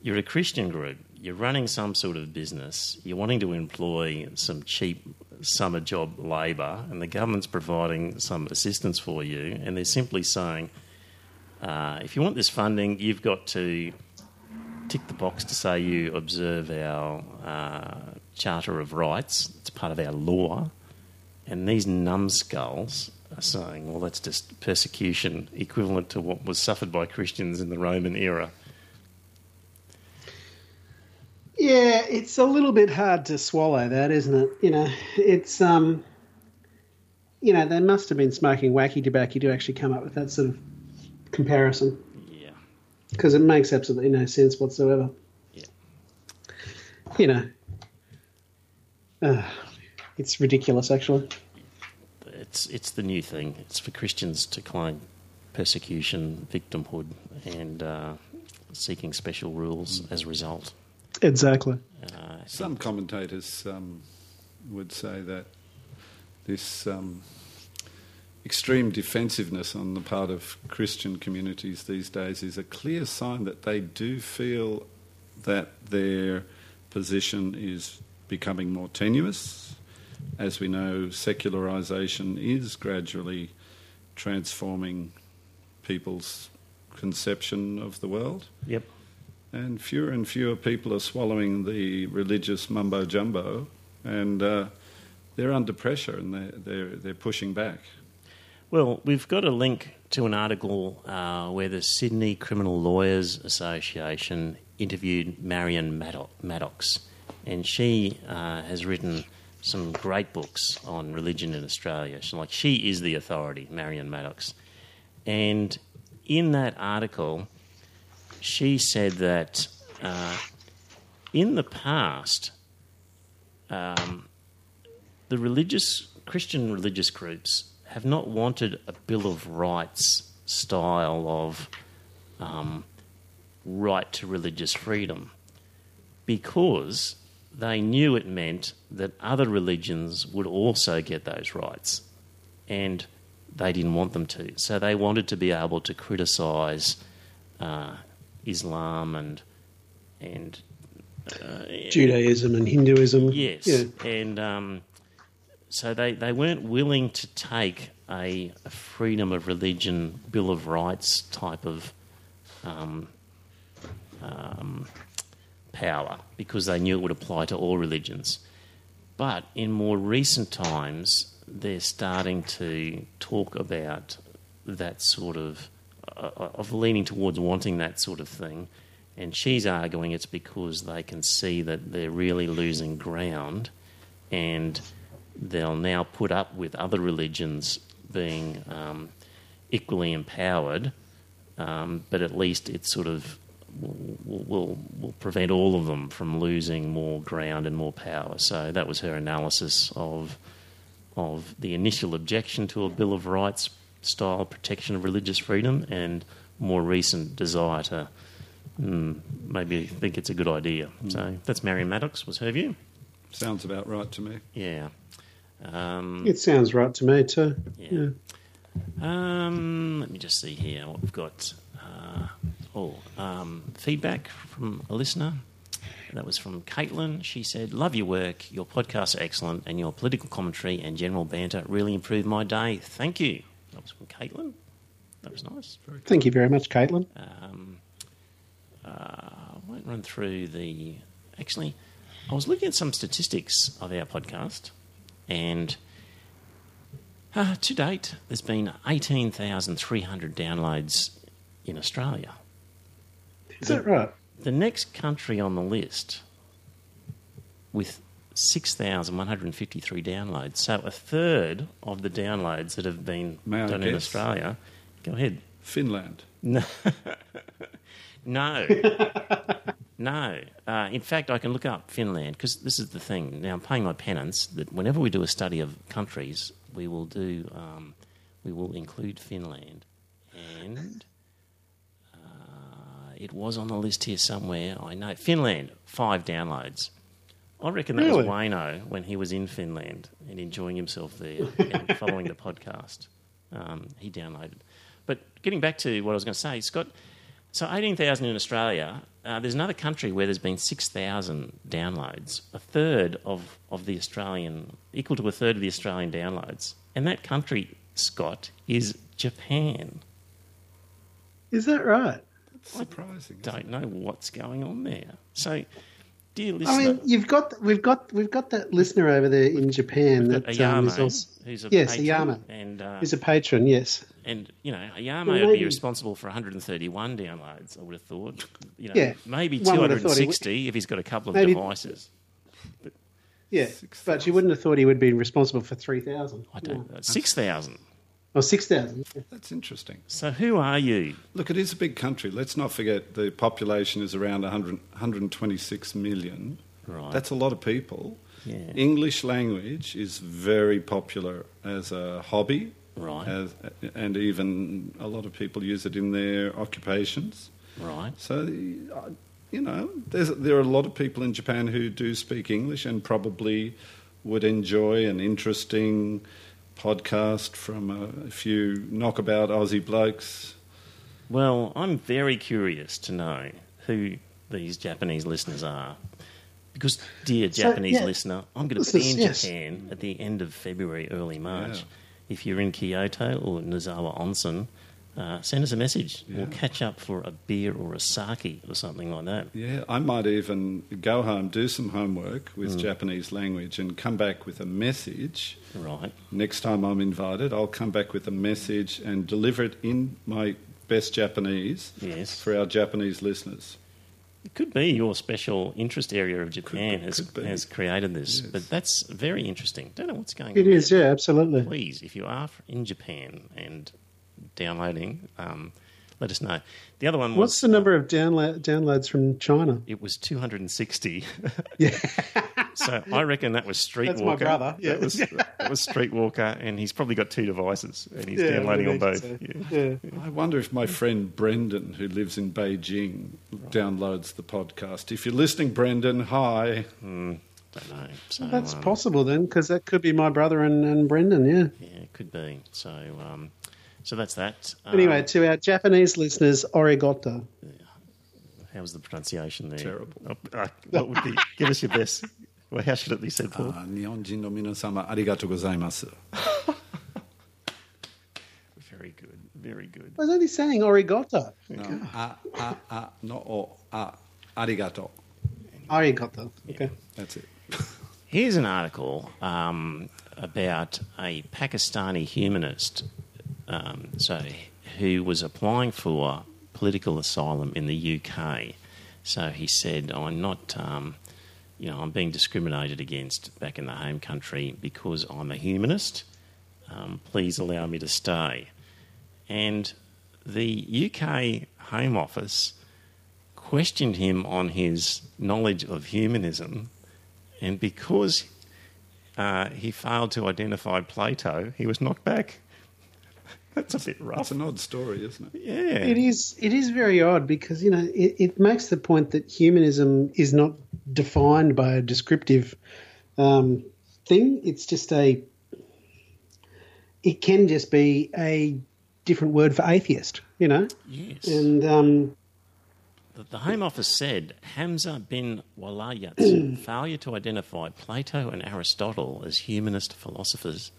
you're a Christian group, you're running some sort of business, you're wanting to employ some cheap summer job labour, and the government's providing some assistance for you, and they're simply saying, uh, if you want this funding, you've got to tick the box to say you observe our uh, Charter of Rights, it's part of our law, and these numbskulls are saying, well, that's just persecution equivalent to what was suffered by Christians in the Roman era. Yeah, it's a little bit hard to swallow that, isn't it? You know, it's um, you know, they must have been smoking wacky tobacco to actually come up with that sort of comparison Yeah. because it makes absolutely no sense whatsoever. Yeah. You know, uh, it's ridiculous, actually. It's, it's the new thing. It's for Christians to claim persecution, victimhood, and uh, seeking special rules as a result. Exactly. Uh, Some commentators um, would say that this um, extreme defensiveness on the part of Christian communities these days is a clear sign that they do feel that their position is becoming more tenuous. As we know, secularization is gradually transforming people's conception of the world. Yep. And fewer and fewer people are swallowing the religious mumbo jumbo, and uh, they're under pressure and they're, they're, they're pushing back. Well, we've got a link to an article uh, where the Sydney Criminal Lawyers Association interviewed Marion Maddox, and she uh, has written some great books on religion in Australia. She, like she is the authority, Marion Maddox, and in that article, she said that uh, in the past, um, the religious Christian religious groups have not wanted a Bill of Rights style of um, right to religious freedom because they knew it meant that other religions would also get those rights and they didn't want them to. So they wanted to be able to criticise uh, Islam and and uh, Judaism and Hinduism. Yes, Yeah. and um, so they, they weren't willing to take a, a freedom of religion Bill of Rights type of um, um, power because they knew it would apply to all religions. But in more recent times, they're starting to talk about that sort of uh, of leaning towards wanting that sort of thing. And she's arguing it's because they can see that they're really losing ground, and they'll now put up with other religions being um, equally empowered. Um, but at least it sort of will, will, will prevent all of them from losing more ground and more power. So that was her analysis of of the initial objection to a Bill of Rights style protection of religious freedom and more recent desire to mm, maybe think it's a good idea. So that's Marion Maddox, was her view. Sounds about right to me. Yeah. Um, It sounds right to me too. yeah. Um, let me just see here what we've got. Uh, oh, um, feedback from a listener. That was from Caitlin. She said, Love your work. Your podcasts are excellent, and your political commentary and general banter really improved my day. Thank you. That was from Caitlin. That was nice. Thank you very much, Caitlin. Um, uh, I won't run through the. Actually, I was looking at some statistics of our podcast, and uh, to date, there's been 18,300 downloads in Australia. Is that right? The next country on the list with 6,153 downloads. So a third of the downloads that have been May done in? Australia. Go ahead. Finland. No. [LAUGHS] no. [LAUGHS] no. Uh, in fact, I can look up Finland because this is the thing. Now, I'm paying my penance that whenever we do a study of countries, we will do, um, we will include Finland. And uh, it was on the list here somewhere. I know. Finland, five downloads. I reckon that was Really? Wayno when he was in Finland and enjoying himself there and following the [LAUGHS] podcast. Um, he downloaded. But getting back to what I was going to say, Scott, so 18,000 in Australia. Uh, there's another country where there's been 6,000 downloads, a third of, of the Australian, equal to a third of the Australian downloads. And that country, Scott, is Japan. Is that right? That's Surprising. isn't Don't know what's going on there. So, dear I mean, you've got we've got we've got that listener over there in Japan that um, is Ayame, also, who's a yes, patron, Ayame. and uh, Is a patron. Yes. and you know Ayame Well, would be responsible for 131 downloads. I would have thought, [LAUGHS] you know, Yeah, maybe one would have thought he would- 260 if he's got a couple of Maybe- devices. Yeah, but you wouldn't have thought he would be responsible for three thousand. I don't know, 6,000. Or six thousand. That's interesting. So who are you? Look, it is a big country. Let's not forget the population is around 100, 126 million. Right. That's a lot of people. Yeah. English language is very popular as a hobby, Right. as, and even a lot of people use it in their occupations. Right. So, uh, you know, there's, there are a lot of people in Japan who do speak English and probably would enjoy an interesting podcast from a, few knockabout Aussie blokes. Well, I'm very curious to know who these Japanese listeners are. Because, dear So, Japanese yeah, listener, I'm going to be is- in yes. Japan at the end of February, early March. Yeah. If you're in Kyoto or Nozawa Onsen, uh, send us a message. We'll catch up for a beer or a sake or something like that. Yeah, I might even go home, do some homework with Japanese language, and come back with a message. Right. Next time I'm invited, I'll come back with a message and deliver it in my best Japanese Yes. for our Japanese listeners. It could be your special interest area of Japan be, has, could be. has created this, Yes. but that's very interesting. Don't know what's going It on. is, yeah, absolutely. Please, if you are in Japan and downloading, um, let us know. The other one was What's the number of download, downloads from China? it was 260. [LAUGHS] Yeah. so I reckon that was Streetwalker. That's my brother, yeah. That was, that was Streetwalker, and he's probably got two devices, and he's Yeah, downloading on both. imagine Yeah. Yeah. I wonder if my friend Brendan, who lives in Beijing, downloads the podcast. If you're listening, Brendan, hi. Don't know. So, That's um, possible then, because that could be my brother and, and Brendan, yeah. Yeah, it could be. So, um, so that's that. Anyway, um, to our Japanese listeners, origata. How was the pronunciation there? Terrible. Oh, uh, what would be, give us your best. Well, how should it be said, Paul? Uh, Nihonjin no minasama, arigatou gozaimasu. [LAUGHS] Very good. Very good. I was only saying origata. No, ah, ah, ah, no, oh, arigato. Arigato. Okay. Yeah. That's it. Here's an article um, about a Pakistani humanist um, so who was applying for political asylum in the UK. So he said, "I'm not, um, you know, I'm being discriminated against back in the home country because I'm a humanist. Um, please allow me to stay." And the UK Home Office questioned him on his knowledge of humanism, and because uh, he failed to identify Plato, he was knocked back. That's a bit rough. That's an odd story, isn't it? Yeah. It is. It is very odd because you know it, it makes the point that humanism is not defined by a descriptive um, thing. It's just a. It can just be a different word for atheist, you know, Yes. and um, The, the Home Office said Hamza bin Walayat's [CLEARS THROAT] failure to identify Plato and Aristotle as humanist philosophers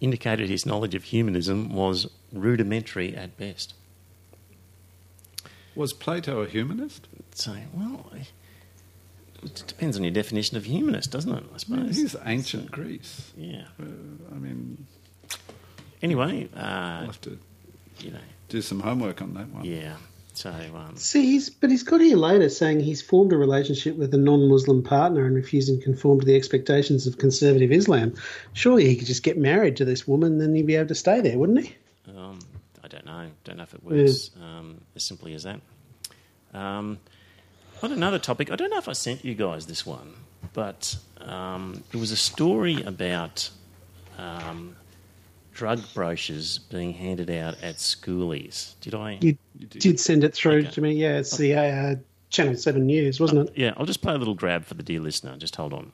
indicated his knowledge of humanism was rudimentary at best. Was Plato a humanist? So, well, it depends on your definition of humanist, doesn't it? I suppose. he's ancient Greece. yeah. Uh, I mean, Anyway, uh, I'll have to you know, do some homework on that one. yeah. So, um, see, he's but he's got here later saying he's formed a relationship with a non-Muslim partner and refusing to conform to the expectations of conservative Islam. Surely he could just get married to this woman, then he'd be able to stay there, wouldn't he? Um, I don't know. Don't know if it works um, as simply as that. Um, on another topic, I don't know if I sent you guys this one, but um, it was a story about um, drug brochures being handed out at schoolies. Did I? You, did. send it through Okay. to me. Yeah, it's the uh, Channel Seven News, wasn't it? Yeah, I'll just play a little grab for the dear listener. Just hold on.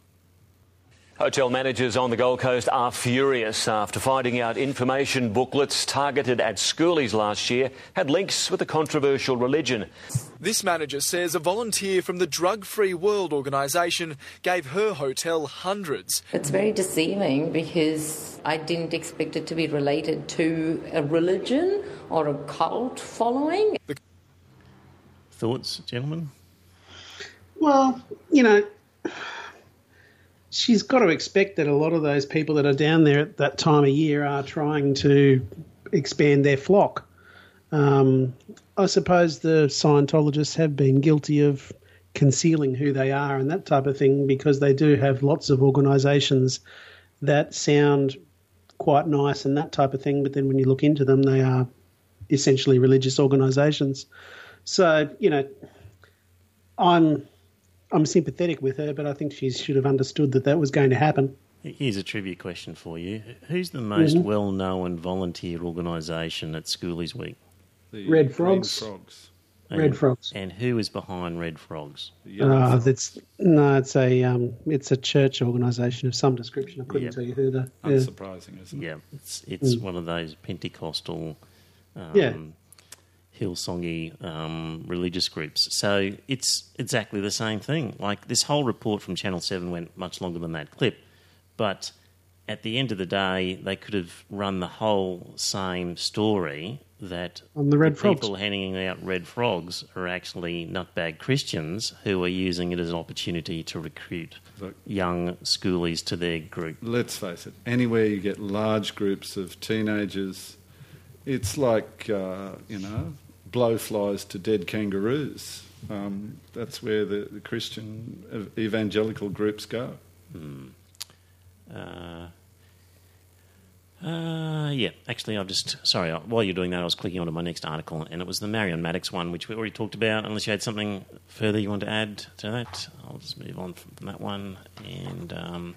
Hotel managers on the Gold Coast are furious after finding out information booklets targeted at schoolies last year had links with a controversial religion. This manager says a volunteer from the Drug Free World organisation gave her hotel hundreds. It's very deceiving because I didn't expect it to be related to a religion or a cult following. Thoughts, gentlemen? Well, you know, she's got to expect that a lot of those people that are down there at that time of year are trying to expand their flock. Um, I suppose the Scientologists have been guilty of concealing who they are and that type of thing because they do have lots of organisations that sound quite nice and that type of thing, but then when you look into them, they are essentially religious organisations. So, you know, I'm I'm sympathetic with her, but I think she should have understood that that was going to happen. Here's a trivia question for you. Who's the most Mhm. well known volunteer organisation at Schoolies Week? The Red green Frogs. frogs. Red Frogs. And who is behind Red Frogs? The Uh, frogs. that's no, it's a um, it's a church organisation of some description. I couldn't Yep. tell you who the yeah. Unsurprising, isn't it? Yeah, it's it's Mm. one of those Pentecostal, um, Yeah. Hillsongy um, religious groups. So it's exactly the same thing. Like this whole report from Channel Seven went much longer than that clip, but at the end of the day, they could have run the whole same story that On the red frogs. people handing out red frogs are actually nutbag Christians who are using it as an opportunity to recruit Look. young schoolies to their group. Let's face it, anywhere you get large groups of teenagers, it's like, uh, you know, blowflies to dead kangaroos. Um, that's where the, the Christian evangelical groups go. Uh, uh, yeah, actually, I've just sorry. While you're doing that, I was clicking onto my next article, and it was the Marion Maddox one, which we already talked about. Unless you had something further you want to add to that, I'll just move on from that one. And um,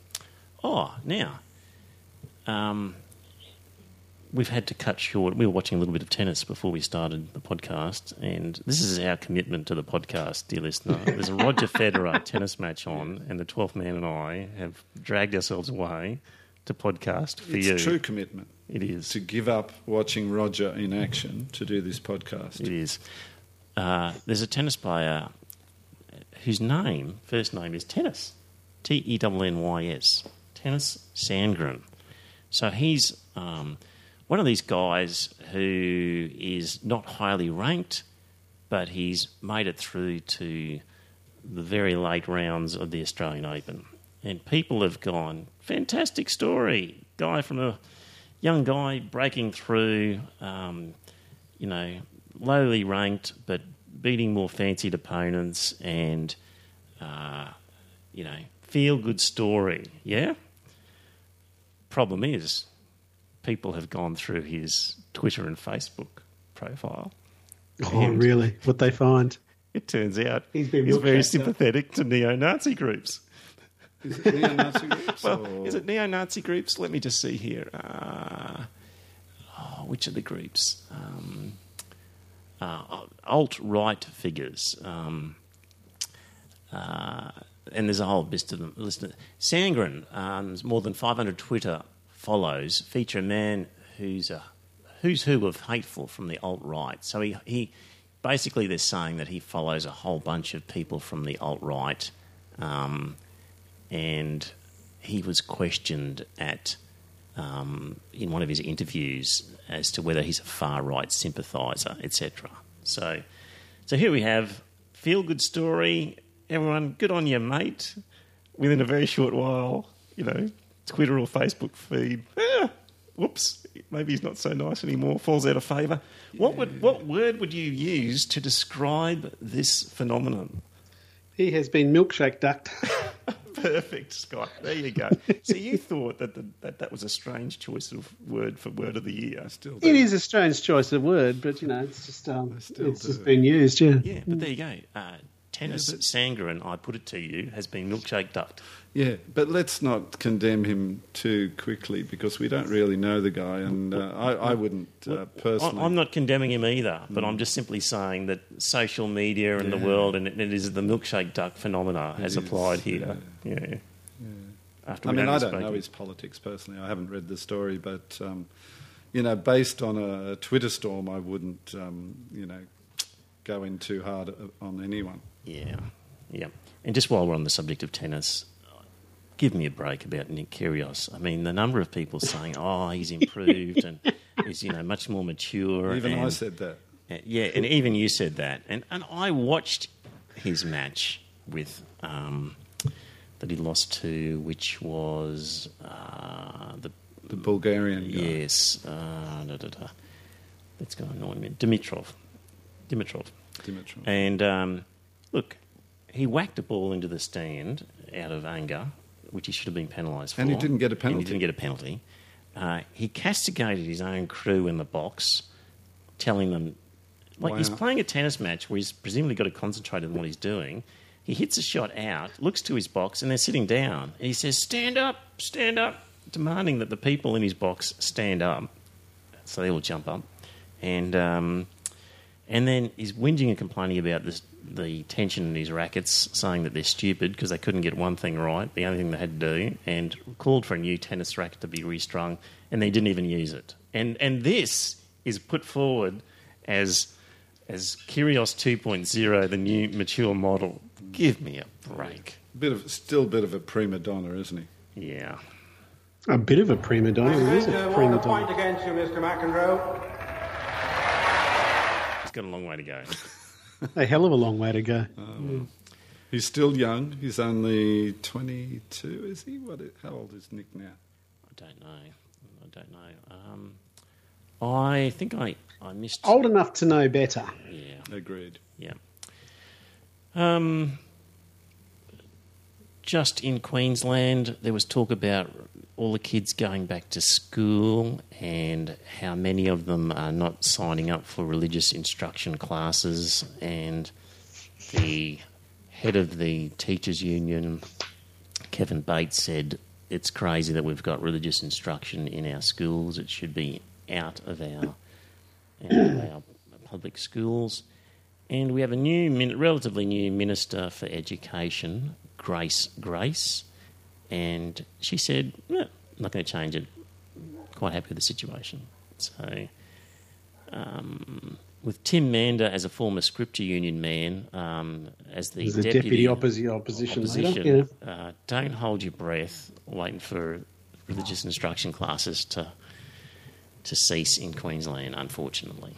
oh, now um, we've had to cut short. We were watching a little bit of tennis before we started the podcast, and this is our commitment to the podcast, dear listener. There's a Roger Federer [LAUGHS] tennis match on, and the 12th man and I have dragged ourselves away to podcast for it's you. true commitment. It is. To give up watching Roger in action to do this podcast. It is. Uh, there's a tennis player whose name, first name, is Tennis. T E N N Y S. Tennys Sandgren. So he's um, one of these guys who is not highly ranked, but he's made it through to the very late rounds of the Australian Open. And people have gone, fantastic story. Guy from a young guy breaking through, um, you know, lowly ranked, but beating more fancied opponents and, uh, you know, feel good story. Yeah? Problem is, people have gone through his Twitter and Facebook profile. Oh, And really? What they find? It turns out He's been he's very milkshaked up. sympathetic to neo Nazi groups. Is it neo-Nazi groups? Well, or- is it neo Nazi groups? Let me just see here. Uh, oh, which are the groups? Um, uh, Alt right figures. Um, uh, and there's a whole list of them. List of, Sandgren, um, has more than 500 Twitter follows, feature a man who's a who's who of hateful from the alt right. So he, he basically they're saying that he follows a whole bunch of people from the alt right, um, and he was questioned at um, in one of his interviews as to whether he's a far right sympathiser, etc. So, so here we have feel good story. Everyone, good on you, mate. Within a very short while, you know, Twitter or Facebook feed. Ah, whoops, maybe he's not so nice anymore. Falls out of favour. What would what word would you use to describe this phenomenon? He has been milkshake ducked. [LAUGHS] Perfect, Scott. There you go. so you thought that, the, that that was a strange choice of word for word of the year. I Still It is a strange choice of word, but you know, it's just um, still it's do. just been used. Yeah. Yeah, but there you go. Uh, Tennys Sandgren, I put it to you, has been milkshake ducked. Yeah, but let's not condemn him too quickly because we don't really know the guy, and uh, I, I wouldn't uh, personally. I'm not condemning him either, but I'm just simply saying that social media and the world, and it, it is the milkshake duck phenomena, has applied here. Yeah. After I mean, I don't know his politics personally. I haven't read the story, but um, you know, based on a Twitter storm, I wouldn't, um, you know, go in too hard on anyone. Yeah, yeah. And just while we're on the subject of tennis, give me a break about Nick Kyrgios. I mean, the number of people saying, [LAUGHS] "Oh, he's improved and he's you know much more mature." Even I said that. Uh, yeah, and even you said that, and and I watched his match with um, that he lost to, which was uh, the The Bulgarian guy. yes, uh, da, da, da. that's going to annoy me, Dimitrov, Dimitrov, Dimitrov. and um, look, he whacked a ball into the stand out of anger, which he should have been penalised for, And he didn't get a And penalty. he didn't get a penalty. Uh, he castigated his own crew in the box, telling them, like he's playing a tennis match where he's presumably got to concentrate on what he's doing. He hits a shot out, looks to his box, and they're sitting down. And he says, "Stand up, stand up," demanding that the people in his box stand up. So they all jump up, and um, and then he's whinging and complaining about this, the tension in his rackets, saying that they're stupid because they couldn't get one thing right, the only thing they had to do, and called for a new tennis racket to be restrung, and they didn't even use it. And and this is put forward as as Kyrgios 2.0, the new mature model. Give me a break. Bit of still a bit of a prima donna, isn't he? Yeah. A bit of a prima donna. He is a prima donna. Point against you, Mr. McEnroe. He's got a long way to go. [LAUGHS] A hell of a long way to go. He's still young. He's only 22, is he? What? How old is Nick now? I don't know. I don't know. Um, I think I, I missed. Old enough to know better. Yeah. Agreed. Yeah. Um, just in Queensland, there was talk about all the kids going back to school and how many of them are not signing up for religious instruction classes. And the head of the teachers' union, Kevin Bates, said it's crazy that we've got religious instruction in our schools. It should be out of our, our public schools. And we have a new, relatively new Minister for Education, Grace Grace, and she said, "No, I'm not going to change it. Quite happy with the situation. So, um, with Tim Mander as a former Scripture Union man, um, as the As the deputy, deputy opposi- opposition leader, opposition, uh, don't hold your breath waiting for religious instruction classes to to cease in Queensland. Unfortunately,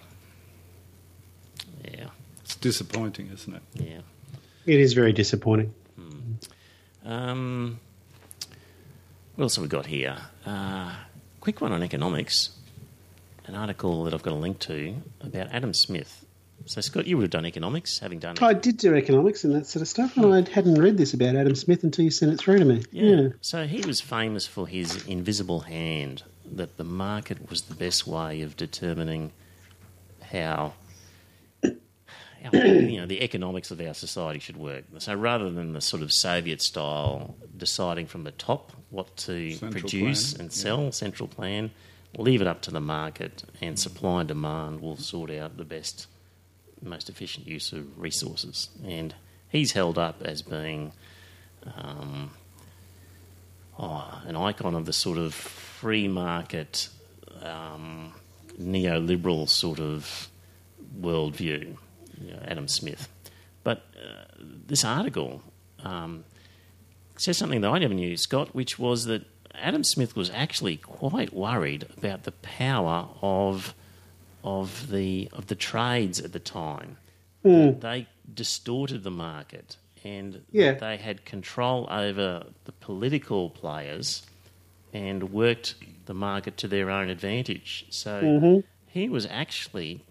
yeah. It's disappointing, isn't it? Yeah. It is very disappointing. Um, what else have we got here? Uh, quick one on economics. An article that I've got a link to about Adam Smith. So, Scott, you would have done economics, having done I did do economics and that sort of stuff, and I hadn't read this about Adam Smith until you sent it through to me. Yeah. So he was famous for his invisible hand, that the market was the best way of determining how [CLEARS THROAT] you know, the economics of our society should work. So rather than the sort of Soviet style deciding from the top what to Central produce plan, and sell, central plan, leave it up to the market, and supply and demand will sort out the best, most efficient use of resources. And he's held up as being um, oh, an icon of the sort of free market, um, neoliberal sort of worldview, you know, Adam Smith. But uh, this article um, says something that I never knew, Scott, which was that Adam Smith was actually quite worried about the power of of the of the trades at the time. Mm. They distorted the market, and Yeah. they had control over the political players and worked the market to their own advantage. So Mhm. he was actually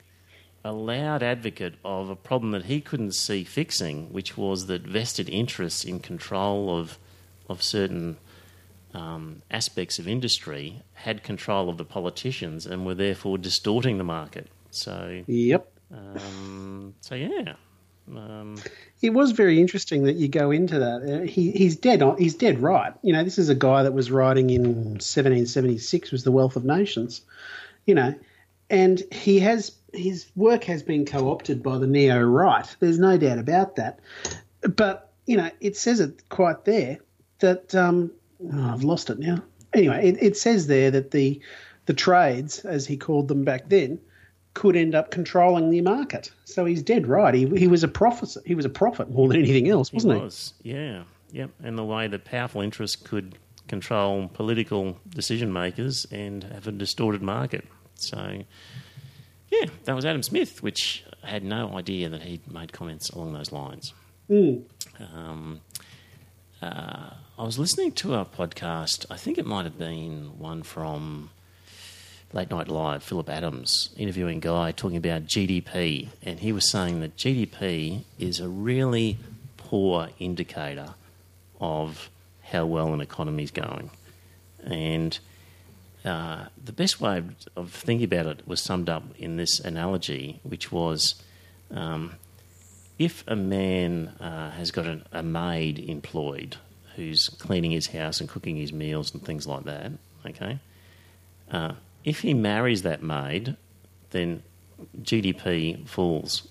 a loud advocate of a problem that he couldn't see fixing, which was that vested interests in control of of certain um, aspects of industry had control of the politicians and were therefore distorting the market. So, Yep. um, so yeah, um, It was very interesting that you go into that. Uh, he, he's dead. on- He's dead right. You know, this is a guy that was writing in 1776 was the Wealth of Nations. You know, and he has his work has been co-opted by the neo right. There's no doubt about that. But you know, it says it quite there that um, oh, I've lost it now. Anyway, it, it says there that the the trades, as he called them back then, could end up controlling the market. So he's dead right. He, he was a prophet. He was a prophet more than anything else, wasn't he? was, yeah, yep. And the way that powerful interests could control political decision makers and have a distorted market. So, yeah, that was Adam Smith, which I had no idea that he'd made comments along those lines. Mm. Um, uh, I was listening to a podcast. I think it might have been one from Late Night Live. Phillip Adams interviewing Guy talking about GDP, and he was saying that GDP is a really poor indicator of how well an economy is going, and uh, the best way of, thinking about it was summed up in this analogy, which was. Um, if a man uh, has got an, a maid employed who's cleaning his house and cooking his meals and things like that, okay, uh, if he marries that maid, then GDP falls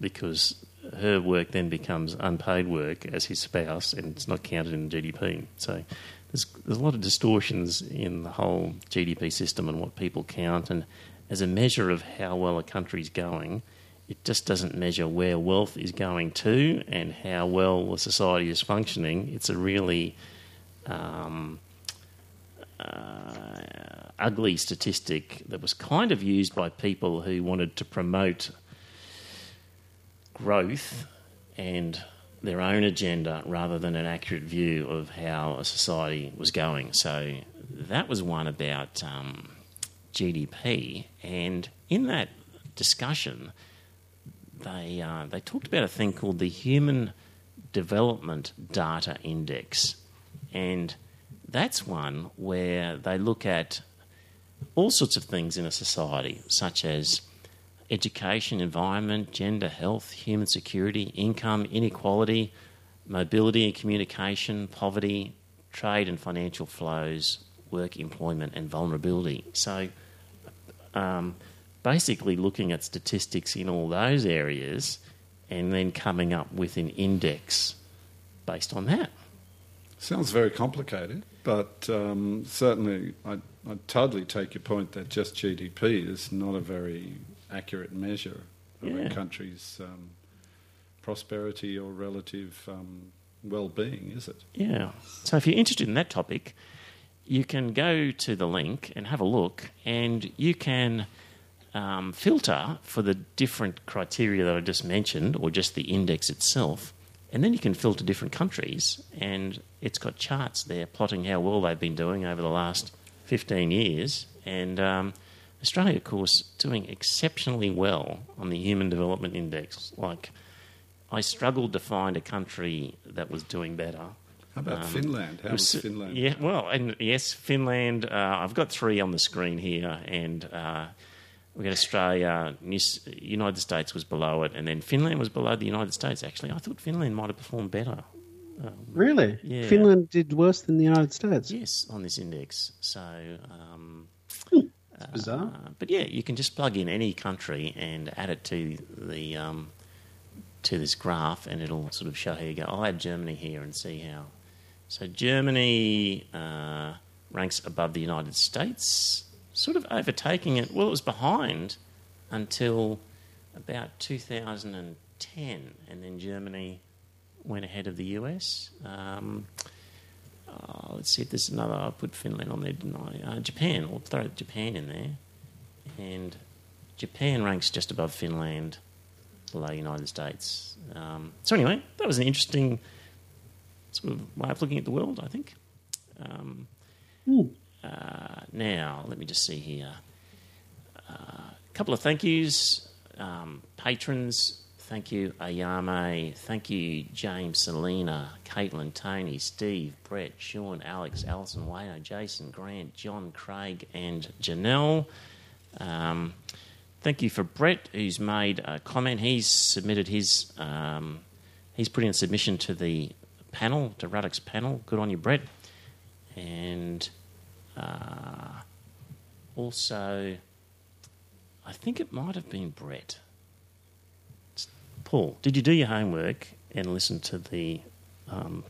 because her work then becomes unpaid work as his spouse and it's not counted in GDP. So there's, there's a lot of distortions in the whole GDP system and what people count. And as a measure of how well a country's going, it just doesn't measure where wealth is going to and how well the society is functioning. It's a really um, uh, ugly statistic that was kind of used by people who wanted to promote growth and their own agenda rather than an accurate view of how a society was going. So that was one about um, GDP, and in that discussion, they uh, they talked about a thing called the Human Development Data Index, and that's one where they look at all sorts of things in a society, such as education, environment, gender, health, human security, income, inequality, mobility and communication, poverty, trade and financial flows, work, employment, and vulnerability. So, um, basically, looking at statistics in all those areas and then coming up with an index based on that. Sounds very complicated, but um, certainly I, I totally take your point that just GDP is not a very accurate measure of Yeah. a country's um, prosperity or relative um, well-being, is it? Yeah. So if you're interested in that topic, you can go to the link and have a look, and you can um, filter for the different criteria that I just mentioned, or just the index itself. And then you can filter different countries, and it's got charts there plotting how well they've been doing over the last 15 years. And um, Australia, of course, doing exceptionally well on the Human Development Index. Like, I struggled to find a country that was doing better. How about Um, Finland? How was- was Finland? Yeah, well, and yes, Finland. Uh, I've got three on the screen here, and uh, we got Australia, New, United States was below it, and then Finland was below the United States. Actually, I thought Finland might have performed better. Um, Really? Yeah. Finland did worse than the United States. Yes, on this index. So. Um, It's bizarre. uh, but yeah, you can just plug in any country and add it to the um, to this graph, and it'll sort of show how you go. I'll add Germany here and see how. So Germany uh, ranks above the United States, sort of overtaking it. Well, it was behind until about 2010, and then Germany went ahead of the US. Um, uh, let's see if there's another. I put Finland on there, didn't I? Uh, Japan. I'll throw Japan in there, and Japan ranks just above Finland, below United States. Um, so anyway, that was an interesting sort of way of looking at the world. I think. Um, uh, now, let me just see here. Uh, a couple of thank yous. Um, patrons, thank you, Ayame. Thank you, James, Selena, Caitlin, Tony, Steve, Brett, Sean, Alex, Alison, Wayno, Jason, Grant, John, Craig, and Janelle. Um, thank you for Brett, who's made a comment. He's submitted his. Um, he's put in a submission to the panel, to Ruddock's panel. Good on you, Brett. And uh, also, I think it might have been Brett. Paul, did you do your homework and listen to the um,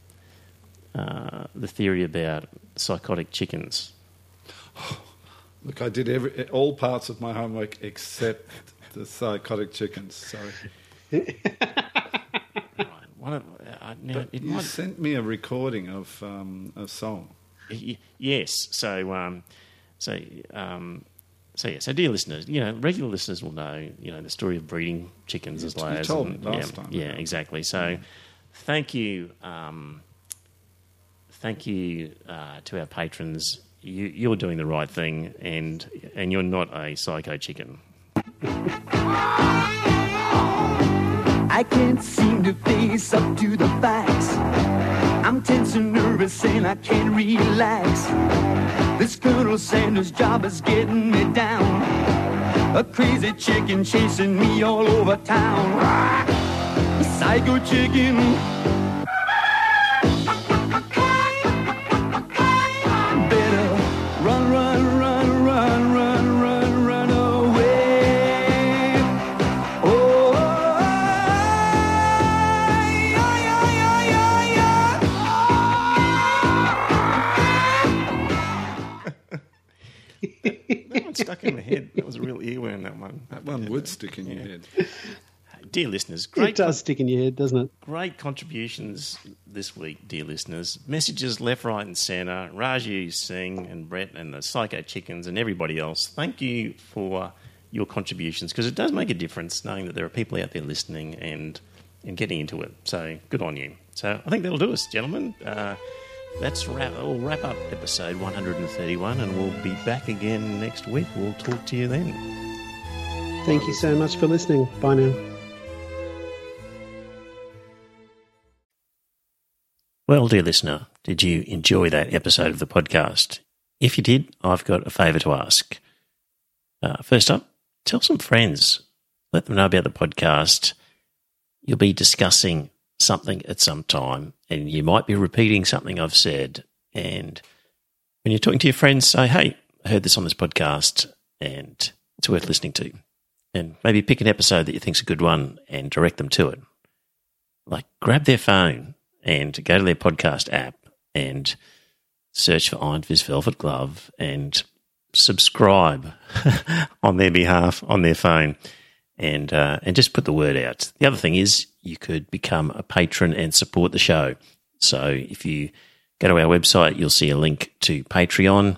uh, the theory about psychotic chickens? [SIGHS] Look, I did every, all parts of my homework except the psychotic chickens. Sorry. [LAUGHS] Of, uh, now, you might, sent me a recording of um, a song. Yes. So, um, so, um, so yeah. So, dear listeners, you know, regular listeners will know, you know, the story of breeding chickens as You layers. told and- last yeah, time. Yeah, exactly. So, thank you, um, thank you uh, to our patrons. You, you're doing the right thing, and and you're not a psycho chicken. I can't seem to face up to the facts. I'm tense and nervous and I can't relax. This Colonel Sanders job is getting me down. A crazy chicken chasing me all over town. Psycho chicken. Stuck in my head. That was a real earworm. That one. That one would stick in your head. Dear listeners, great. It great does stick in your head, doesn't it? Great contributions this week, dear listeners. Messages left, right, and centre. Raju Singh and Brett and the Psycho Chickens and everybody else. Thank you for your contributions because it does make a difference knowing that there are people out there listening and and getting into it. So good on you. So I think that'll do us, gentlemen. Uh, that's wrap, we'll wrap up episode 131 and we'll be back again next week. We'll talk to you then. Thank you so much for listening. Bye now. Well, dear listener, did you enjoy that episode of the podcast? If you did, I've got a favour to ask. Uh, first up, tell some friends, let them know about the podcast. You'll be discussing something at some time, and you might be repeating something I've said. And when you're talking to your friends, say, hey, I heard this on this podcast, and it's worth listening to. And maybe pick an episode that you think's a good one and direct them to it. Like grab their phone and go to their podcast app and search for Iron Fist Velvet Glove and subscribe [LAUGHS] on their behalf on their phone and uh, and just put the word out. The other thing is you could become a patron and support the show. So if you go to our website, you'll see a link to Patreon,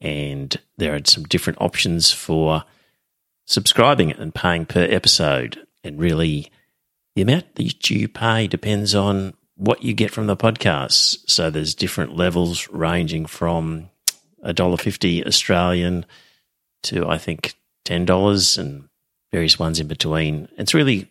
and there are some different options for subscribing and paying per episode. And really, the amount that you pay depends on what you get from the podcast. So there's different levels ranging from a dollar fifty Australian to I think ten dollars and various ones in between. It's really